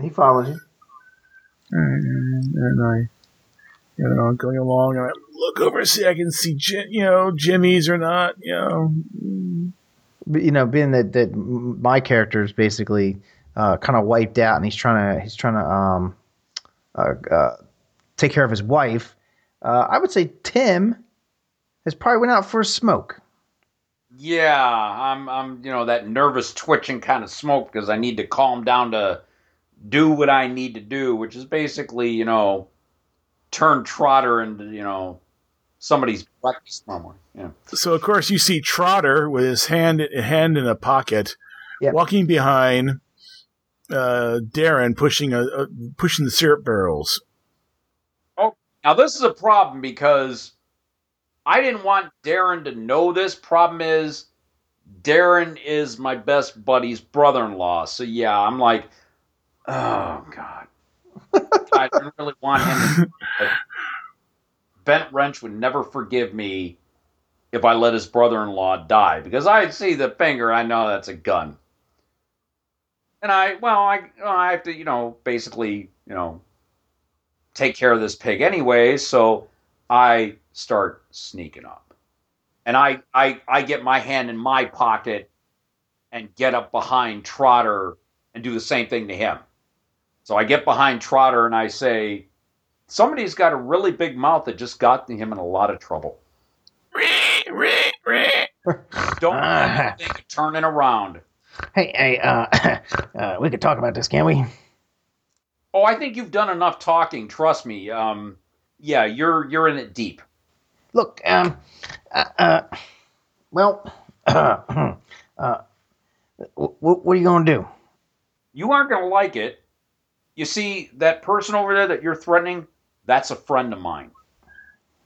He follows you. And, and I, you know, going along and I look over, see I can see, you know, Jimmy's or not, you know. But, you know, being that that my character is basically uh, kind of wiped out, and he's trying to he's trying to um, uh, uh, take care of his wife. Uh, I would say Tim has probably went out for a smoke. Yeah, I'm I'm you know that nervous twitching kind of smoke because I need to calm down to do what I need to do, which is basically you know turn Trotter into you know somebody's breakfast somewhere. Yeah. So of course you see Trotter with his hand hand in a pocket, Yep. walking behind uh, Darren, pushing a, a pushing the syrup barrels. Oh, Now this is a problem because I didn't want Darren to know this. Problem is Darren is my best buddy's brother-in-law. So yeah, I'm like, oh god, I didn't really want him. To, *laughs* Bent Wrench would never forgive me if I let his brother-in-law die because I see the finger. I know that's a gun, and I well, I I have to you know basically you know take care of this pig anyway, so I start sneaking up. And I, I, I get my hand in my pocket and get up behind Trotter and do the same thing to him. So I get behind Trotter and I say, Somebody's got a really big mouth that just got him in a lot of trouble. *laughs* Don't think of turning around. Hey, hey, uh, *coughs* uh, we could talk about this, can't we? Oh, I think you've done enough talking. Trust me. Um, yeah, you're you're in it deep. Look, um, uh, uh well, *coughs* uh, uh, what, what are you gonna do? you aren't going to like it. You see, that person over there that you're threatening, that's a friend of mine.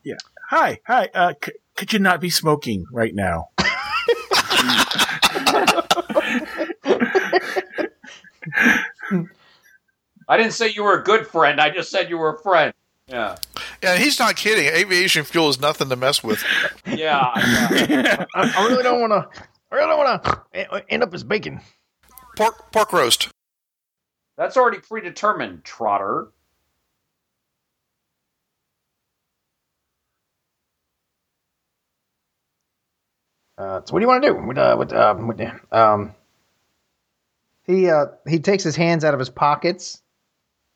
Yeah. Hi, hi. Uh, c- could you not be smoking right now? *laughs* I didn't say you were a good friend. I just said you were a friend. Yeah. Yeah, he's not kidding. Aviation fuel is nothing to mess with. Yeah. *laughs* yeah. I, I really don't want to. I really don't want to end up as bacon. Pork pork roast. That's already predetermined, Trotter. Uh, so what do you want to do? What, uh, what, uh, what, um, he uh, he takes his hands out of his pockets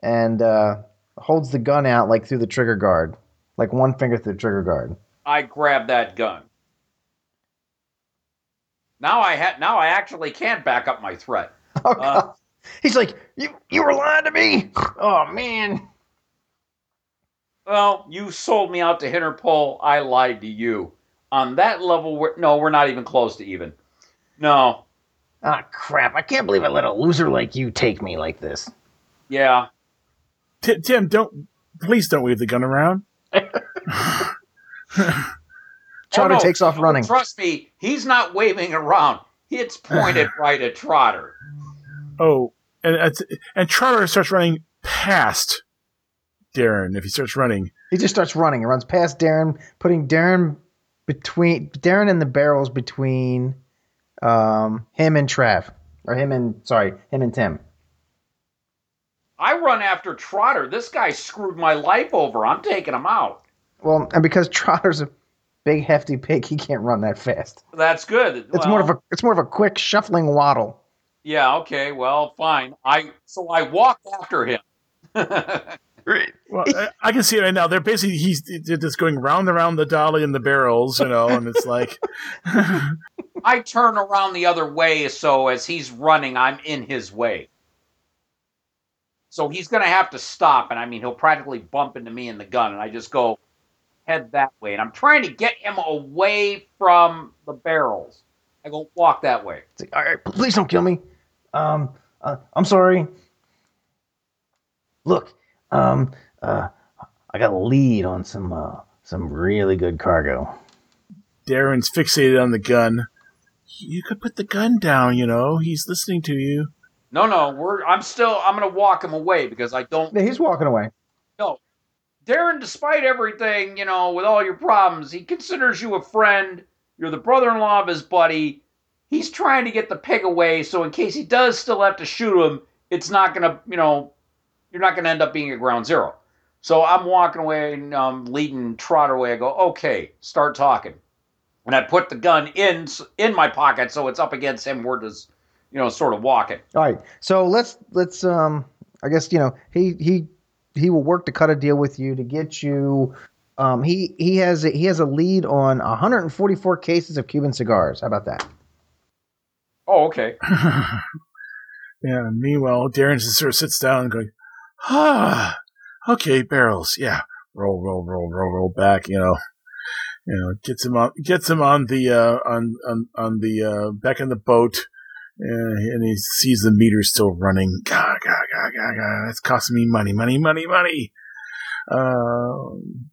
and uh, holds the gun out like through the trigger guard, like one finger through the trigger guard. I grabbed that gun. Now I ha- now I actually can't back up my threat. *laughs* Oh, Uh. He's like, you you were lying to me. Oh man. Well, you sold me out to Interpol. I lied to you. On that level, we're, no, we're not even close to even. No. Ah crap! I can't believe I let a loser like you take me like this. Yeah. Ti- Tim, don't please don't wave the gun around. *laughs* *laughs* Trotter Oh, no. takes off running. Trust me, he's not waving around. It's pointed *sighs* right at Trotter. Oh, and and- and Trotter starts running past Darren if he starts running. He just starts running. He runs past Darren, putting Darren between Darren and the barrels between um, him and Trav, or him and sorry, him and Tim. I run after Trotter. This guy screwed my life over. I'm taking him out. Well, and because *laughs* Trotter's a big hefty pig, he can't run that fast. That's good. It's more of a it's more of a quick shuffling waddle. Yeah, okay, well, fine. I so I walk after him. *laughs* Great. Well, I, I can see it right now. They're basically he's they're just going round and round the dolly and the barrels, you know, and it's like *laughs* I turn around the other way so as he's running, I'm in his way. So he's going to have to stop, and I mean, he'll practically bump into me in the gun, and I just go, head that way, and I'm trying to get him away from the barrels. I go, walk that way. Like, all right, please don't kill me. Um, uh, I'm sorry. Look, um, uh, I got a lead on some uh, some really good cargo. Darren's fixated on the gun. You could put the gun down, you know. He's listening to you. No, no, we're. I'm still. I'm gonna walk him away because I don't. Yeah, he's walking away. No, Darren. Despite everything, you know, with all your problems, he considers you a friend. You're the brother-in-law of his buddy. He's trying to get the pig away, so in case he does still have to shoot him, it's not gonna, you know, you're not gonna end up being at ground zero. So I'm walking away and um, leading Trotter away. I go, okay, start talking, and I put the gun in in my pocket so it's up against him. We're just, you know, sort of walking. All right, so let's let's um, I guess you know he he he will work to cut a deal with you to get you. Um, he he has a, he has a lead on 144 cases of Cuban cigars. How about that? Oh, okay. *laughs* Yeah. Meanwhile, Darren just sort of sits down and going, ah, okay, barrels. Yeah. Roll, roll, roll, roll, roll back, you know. You know, gets him on, gets him on the, uh, on, on, on the, uh, back in the boat. And, and he sees the meter still running. Gah, gah, gah, gah, gah. That's costing me money, money, money, money. Um,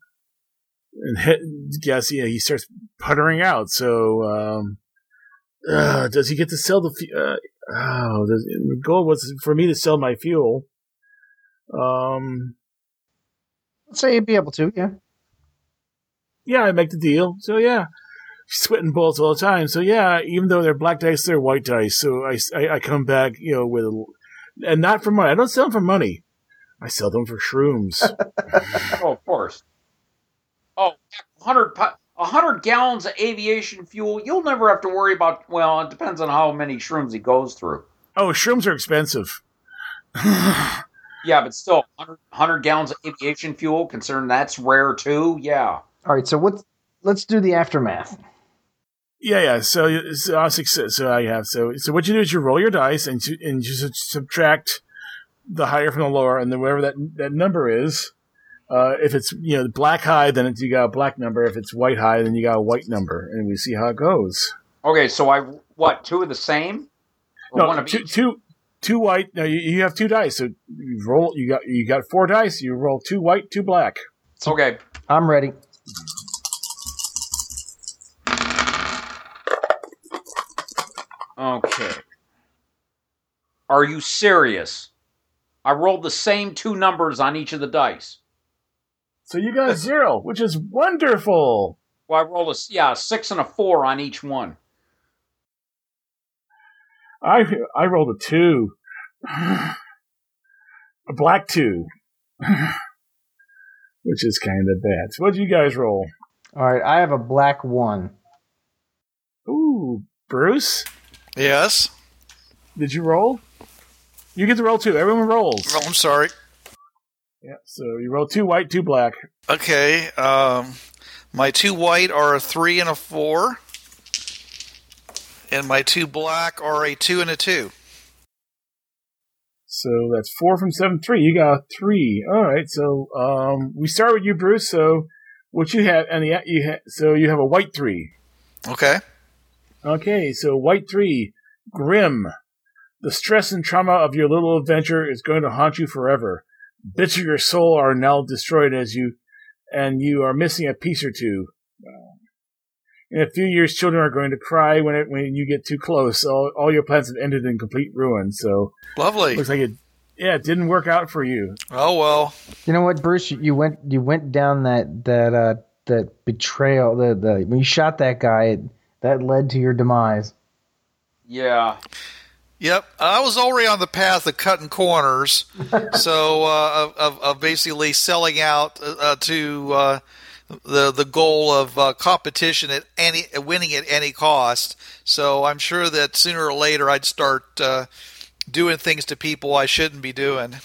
and hit, guess, yeah, he starts puttering out. So, um, uh, does he get to sell the, fu- uh, Oh, the, the goal was for me to sell my fuel. Um, Let's say you'd be able to. Yeah. yeah, I make the deal. So yeah, sweating bullets all the time. So yeah, even though they're black dice, they're white dice. So I, I, I come back, you know, with, a, and not for money. I don't sell them for money. I sell them for shrooms. *laughs* Oh, of course. Oh, 100, pu- 100 gallons of aviation fuel. You'll never have to worry about, well, it depends on how many shrooms he goes through. oh, shrooms are expensive. *sighs* Yeah, but still, 100, 100 gallons of aviation fuel, considering that's rare too. Yeah. All right, so what? Let's do the aftermath. Yeah, yeah. So, so, uh, I'll success, so I have so so what you do is you roll your dice and you, and you subtract the higher from the lower, and then whatever that that number is. Uh, if it's you know black high, then it's, you got a black number. If it's white high, then you got a white number, and we see how it goes. Okay, so I, what, two of the same? Or one No, of two, each? two, two white. No, you, you have two dice. So you roll. You got you got four dice. You roll two white, two black. Okay. I'm ready. Okay. Are you serious? I rolled the same two numbers on each of the dice. So you got a zero, which is wonderful. Well, I rolled a yeah a six and a four on each one. I I rolled a two, a black two, which is kind of bad. So what did you guys roll? All right, I have a black one. Ooh, Bruce, Yes. did you roll? You get to roll too. Everyone rolls. Oh, I'm sorry. Yeah. So you roll two white, two black. Okay. Um, my two white are a three and a four, and my two black are a two and a two. So that's four from seven three. You got a three. All right. So um, we start with you, Bruce. So what you have, and the you ha- so you have a white three. Okay. Okay. So white three, grim. The stress and trauma of your little adventure is going to haunt you forever. Bits of your soul are now destroyed as you, and you are missing a piece or two. In a few years, children are going to cry when it, when you get too close. All, all your plans have ended in complete ruin. So Lovely. looks like it, yeah, it didn't work out for you. Oh well. You know what, Bruce? You went you went down that that uh that betrayal. The the when you shot that guy, it, that led to your demise. Yeah. Yep, I was already on the path of cutting corners, *laughs* so uh, of, of, basically selling out uh, to uh, the the goal of uh, competition at any winning at any cost. So I'm sure that sooner or later I'd start uh, doing things to people I shouldn't be doing.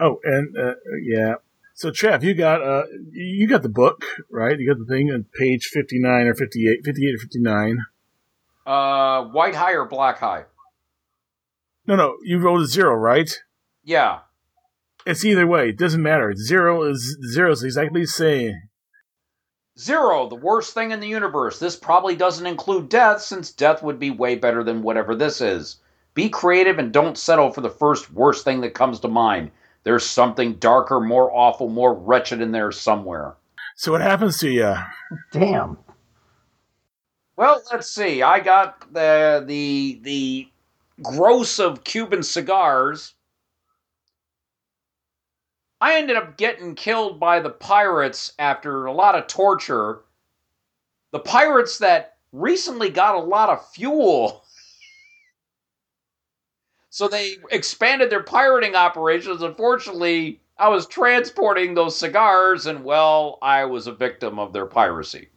Oh, and uh, yeah. So Trev, you got uh, you got the book right? You got the thing on page fifty nine or 58, 58 or fifty nine. Uh, white high or black high? No, no, you rolled a zero, right? Yeah. It's either way. It doesn't matter. Zero is zero is exactly the same. Zero, the worst thing in the universe. This probably doesn't include death, since death would be way better than whatever this is. Be creative and don't settle for the first worst thing that comes to mind. There's something darker, more awful, more wretched in there somewhere. So what happens to you? Damn. Well, let's see. I got the the the gross of Cuban cigars. I ended up getting killed by the pirates after a lot of torture. The pirates that recently got a lot of fuel. So they expanded their pirating operations. Unfortunately, I was transporting those cigars, and well, I was a victim of their piracy.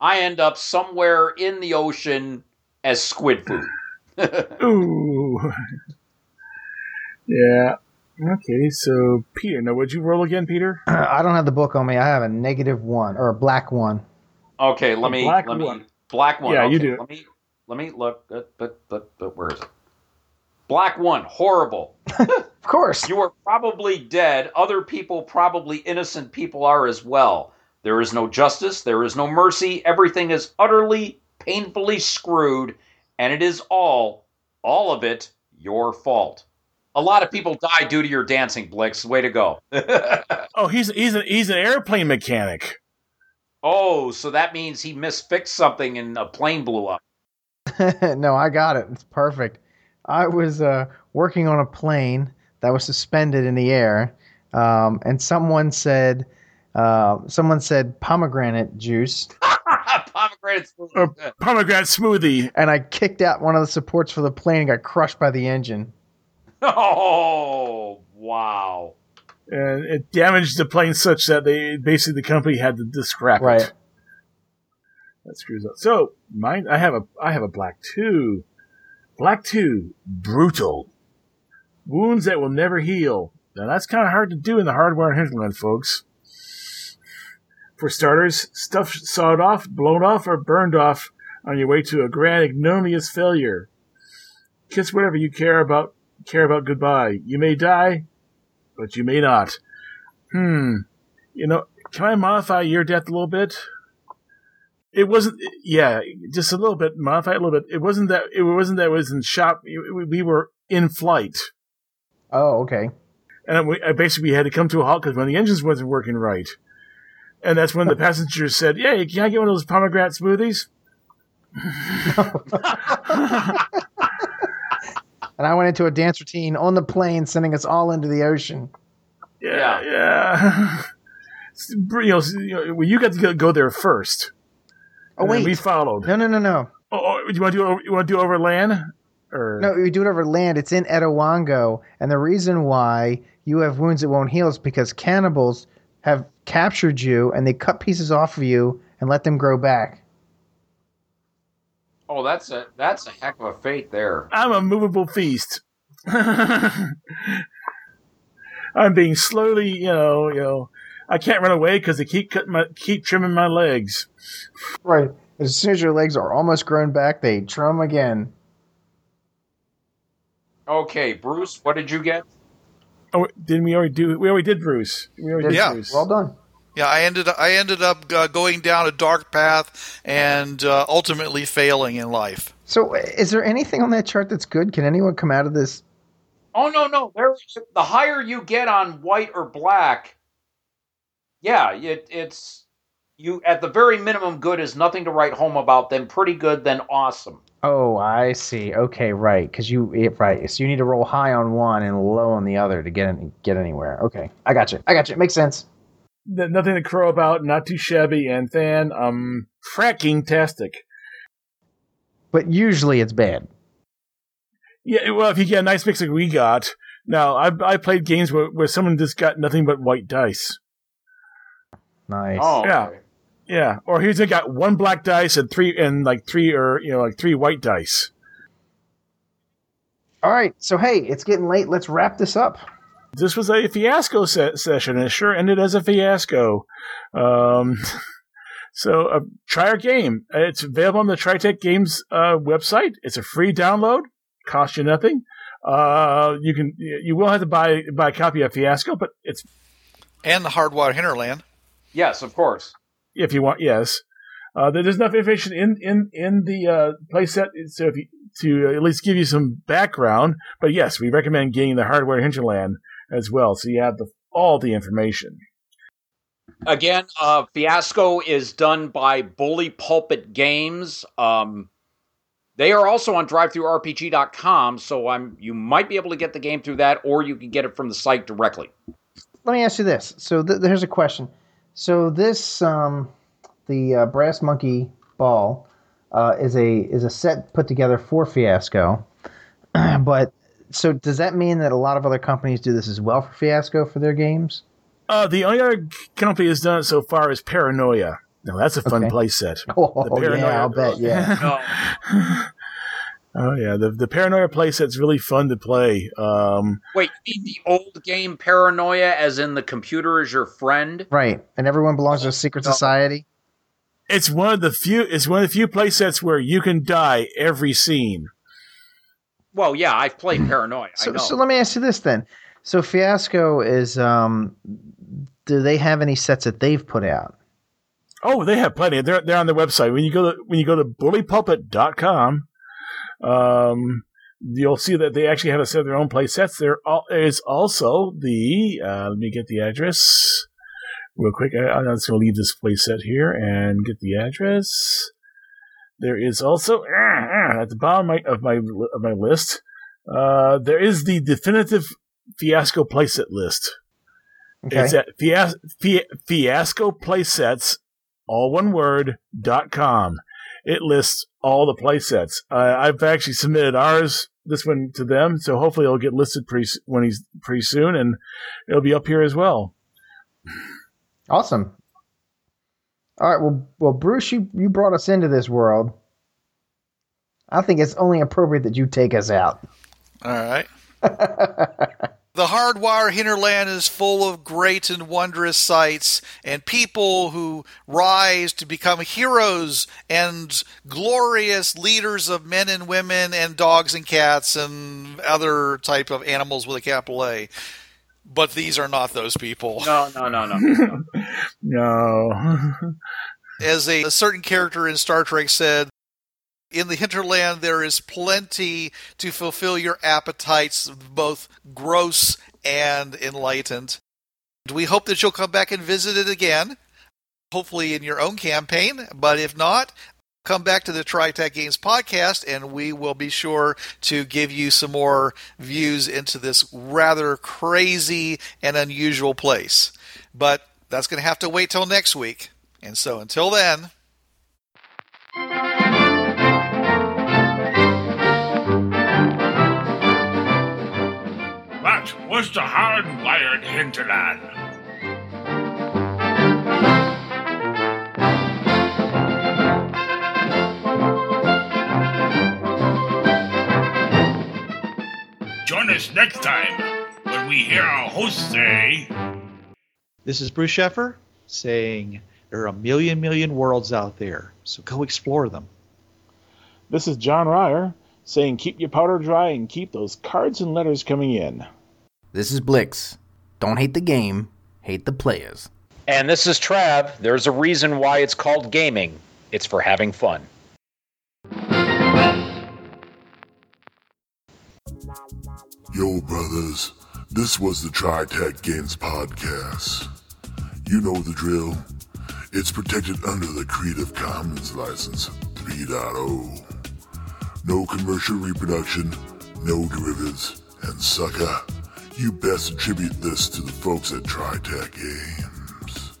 I end up somewhere in the ocean as squid food. *laughs* Ooh. yeah. Okay, so Peter, now would you roll again, Peter? *clears throat* I don't have the book on me. I have a negative one or a black one. Okay, let me Black let one. black one. Yeah, okay, you do. Let me let me look. uh, But but but where is it? Black one, horrible. *laughs* Of course. You are probably dead. Other people, probably innocent people, are as well. There is no justice. There is no mercy. Everything is utterly, painfully screwed, and it is all, all of it, your fault. A lot of people die due to your dancing, Blix. Way to go. *laughs* Oh, he's he's an he's an airplane mechanic. oh, so that means he misfixed something and a plane blew up. *laughs* no, I got it. It's perfect. I was uh, working on a plane that was suspended in the air, um, and someone said, uh, someone said pomegranate juice, *laughs* Pomegranate smoothie. Or pomegranate smoothie. and I kicked out one of the supports for the plane and got crushed by the engine. *laughs* Oh, wow. And it damaged the plane such that they basically the company had to, to scrap Right. it. That screws up. So mine, I have a I have a black two, black two, brutal wounds that will never heal. Now that's kind of hard to do in the hardwired hinterland, folks. For starters, stuff sawed off, blown off, or burned off on your way to a grand ignominious failure. Kiss whatever you care about. Care about goodbye. You may die, but you may not. Hmm. You know, can I modify your death a little bit? It wasn't. Yeah, just a little bit. Modify it a little bit. It wasn't that. It wasn't that. It was in shop. We we were in flight, Oh, okay. and we I basically had to come to a halt because one of the engines wasn't working right, and that's when the passengers said, "Yeah, can I get one of those pomegranate smoothies?" *laughs* And I went into a dance routine on the plane, sending us all into the ocean. Yeah, yeah. *laughs* you, you know, well, you got to go, go there first. Oh and then wait, we followed. no, no, no, no, Oh, oh, you want to do oh, you want to do over land or no. We do it over land. It's in Etawango, and the reason why you have wounds that won't heal is because cannibals have captured you and they cut pieces off of you and let them grow back. Oh, that's a that's a heck of a fate there. I'm a movable feast. *laughs* I'm being slowly, you know, you know. I can't run away because they keep cutting my, keep trimming my legs. Right. As soon as your legs are almost grown back, they trim again. Okay, Bruce, what did you get? Oh, didn't we already do? We already did Bruce. We already did Yeah. Bruce. Well done. Yeah, I ended I ended up uh, going down a dark path and uh, ultimately failing in life. So, is there anything on that chart that's good? Can anyone come out of this? Oh no, no. There, the higher you get on white or black, yeah, it, it's you at the very minimum. Good is nothing to write home about. Then pretty good. Then awesome. Oh, I see. Okay, right. Because you it, right. So you need to roll high on one and low on the other to get any, get anywhere. Okay, I got you. I got you. Makes sense. N- Nothing to crow about. Not too shabby. And then, um, fracking tastic. But usually it's bad. Yeah, well, if you get a nice mix like we got. Now, I I played games where, where someone just got nothing but white dice. Nice. Oh, Yeah. okay. Yeah, or he's got one black dice and three and like three or you know like three white dice. All right. So hey, it's getting late. Let's wrap this up. This was a fiasco se- session, and it sure ended as a fiasco. Um, *laughs* so uh, try our game. It's available on the Tri-Tac Games uh, website. It's a free download, costs you nothing. Uh, you can you will have to buy buy a copy of Fiasco, but it's And the Hardwired Hinterland. Yes, of course. If you want, yes. Uh, there's enough information in in in the uh, playset so if you, to at least give you some background. But yes, we recommend getting the hardwired hinterland as well, so you have the all the information. Again, uh, Fiasco is done by Bully Pulpit Games. Um, they are also on DriveThruRPG.com, so I'm you might be able to get the game through that, or you can get it from the site directly. Let me ask you this. So th- there's a question. So this um, the uh, Brass Monkey Ball uh, is a is a set put together for Fiasco, *clears throat* but so does that mean that a lot of other companies do this as well for Fiasco for their games? Uh, the only other company that's done it so far is Paranoia. Now that's a fun Okay. play set. *laughs* Oh, The Paranoia- yeah, I'll bet. Yeah. *laughs* *laughs* Oh yeah, the the Paranoia playset's really fun to play. Um, Wait, you mean the old game Paranoia, as in the computer is your friend? right. And everyone belongs to a secret No. society. it's one of the few. It's one of the few playsets where you can die every scene. Well, yeah, I've played Paranoia. I So, know. so let me ask you this then. So Fiasco is um, do they have any sets that they've put out? Oh, they have plenty. They're they're on their website. When you go to when you go to bullypulpit.com, um, you'll see that they actually have a set of their own play sets. There is also the uh, let me get the address real quick. I, I'm just going to leave this play set here and get the address. There is also at the bottom of my of my, list. Uh, there is the definitive fiasco playset list. Okay. It's at fias- fi- fiasco playsets, all one word, dot com. It lists all the playsets. Uh, I've actually submitted ours, this one to them, so hopefully it'll get listed pretty, when he's pretty soon, and it'll be up here as well. Awesome. All right. Well, well, Bruce, you, you brought us into this world. I think it's only appropriate that you take us out. All right. *laughs* The hardwire hinterland is full of great and wondrous sights and people who rise to become heroes and glorious leaders of men and women and dogs and cats and other type of animals with a capital A. But these are not those people. no, no, no, no. *laughs* No. As a, a certain character in Star Trek said, in the hinterland there is plenty to fulfill your appetites, both gross and enlightened. We hope that you'll come back and visit it again, hopefully in your own campaign. But if not, come back to the Tri-Tac Games podcast, and we will be sure to give you some more views into this rather crazy and unusual place. But that's going to have to wait till next week. And so until then. Was the hardwired hinterland. Join us next time when we hear our host say. This is Bruce Sheffer saying there are a million, million worlds out there, so go explore them. this is John Ryer saying keep your powder dry and keep those cards and letters coming in. This is Blix. Don't hate the game, hate the players. And this is Trav. There's a reason why it's called gaming. It's for having fun. Yo, brothers, this was the Tri-Tac Games Podcast. You know the drill. It's protected under the Creative Commons License 3.0. No commercial reproduction, no derivatives, and sucker, you best attribute this to the folks at Tri-Tac Games.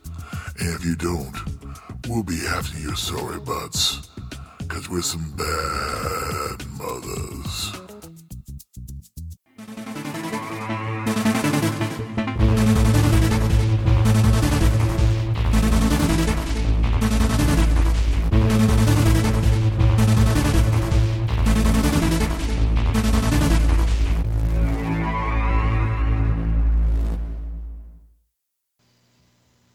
And if you don't, we'll be after your sorry butts, cause we're some bad mothers.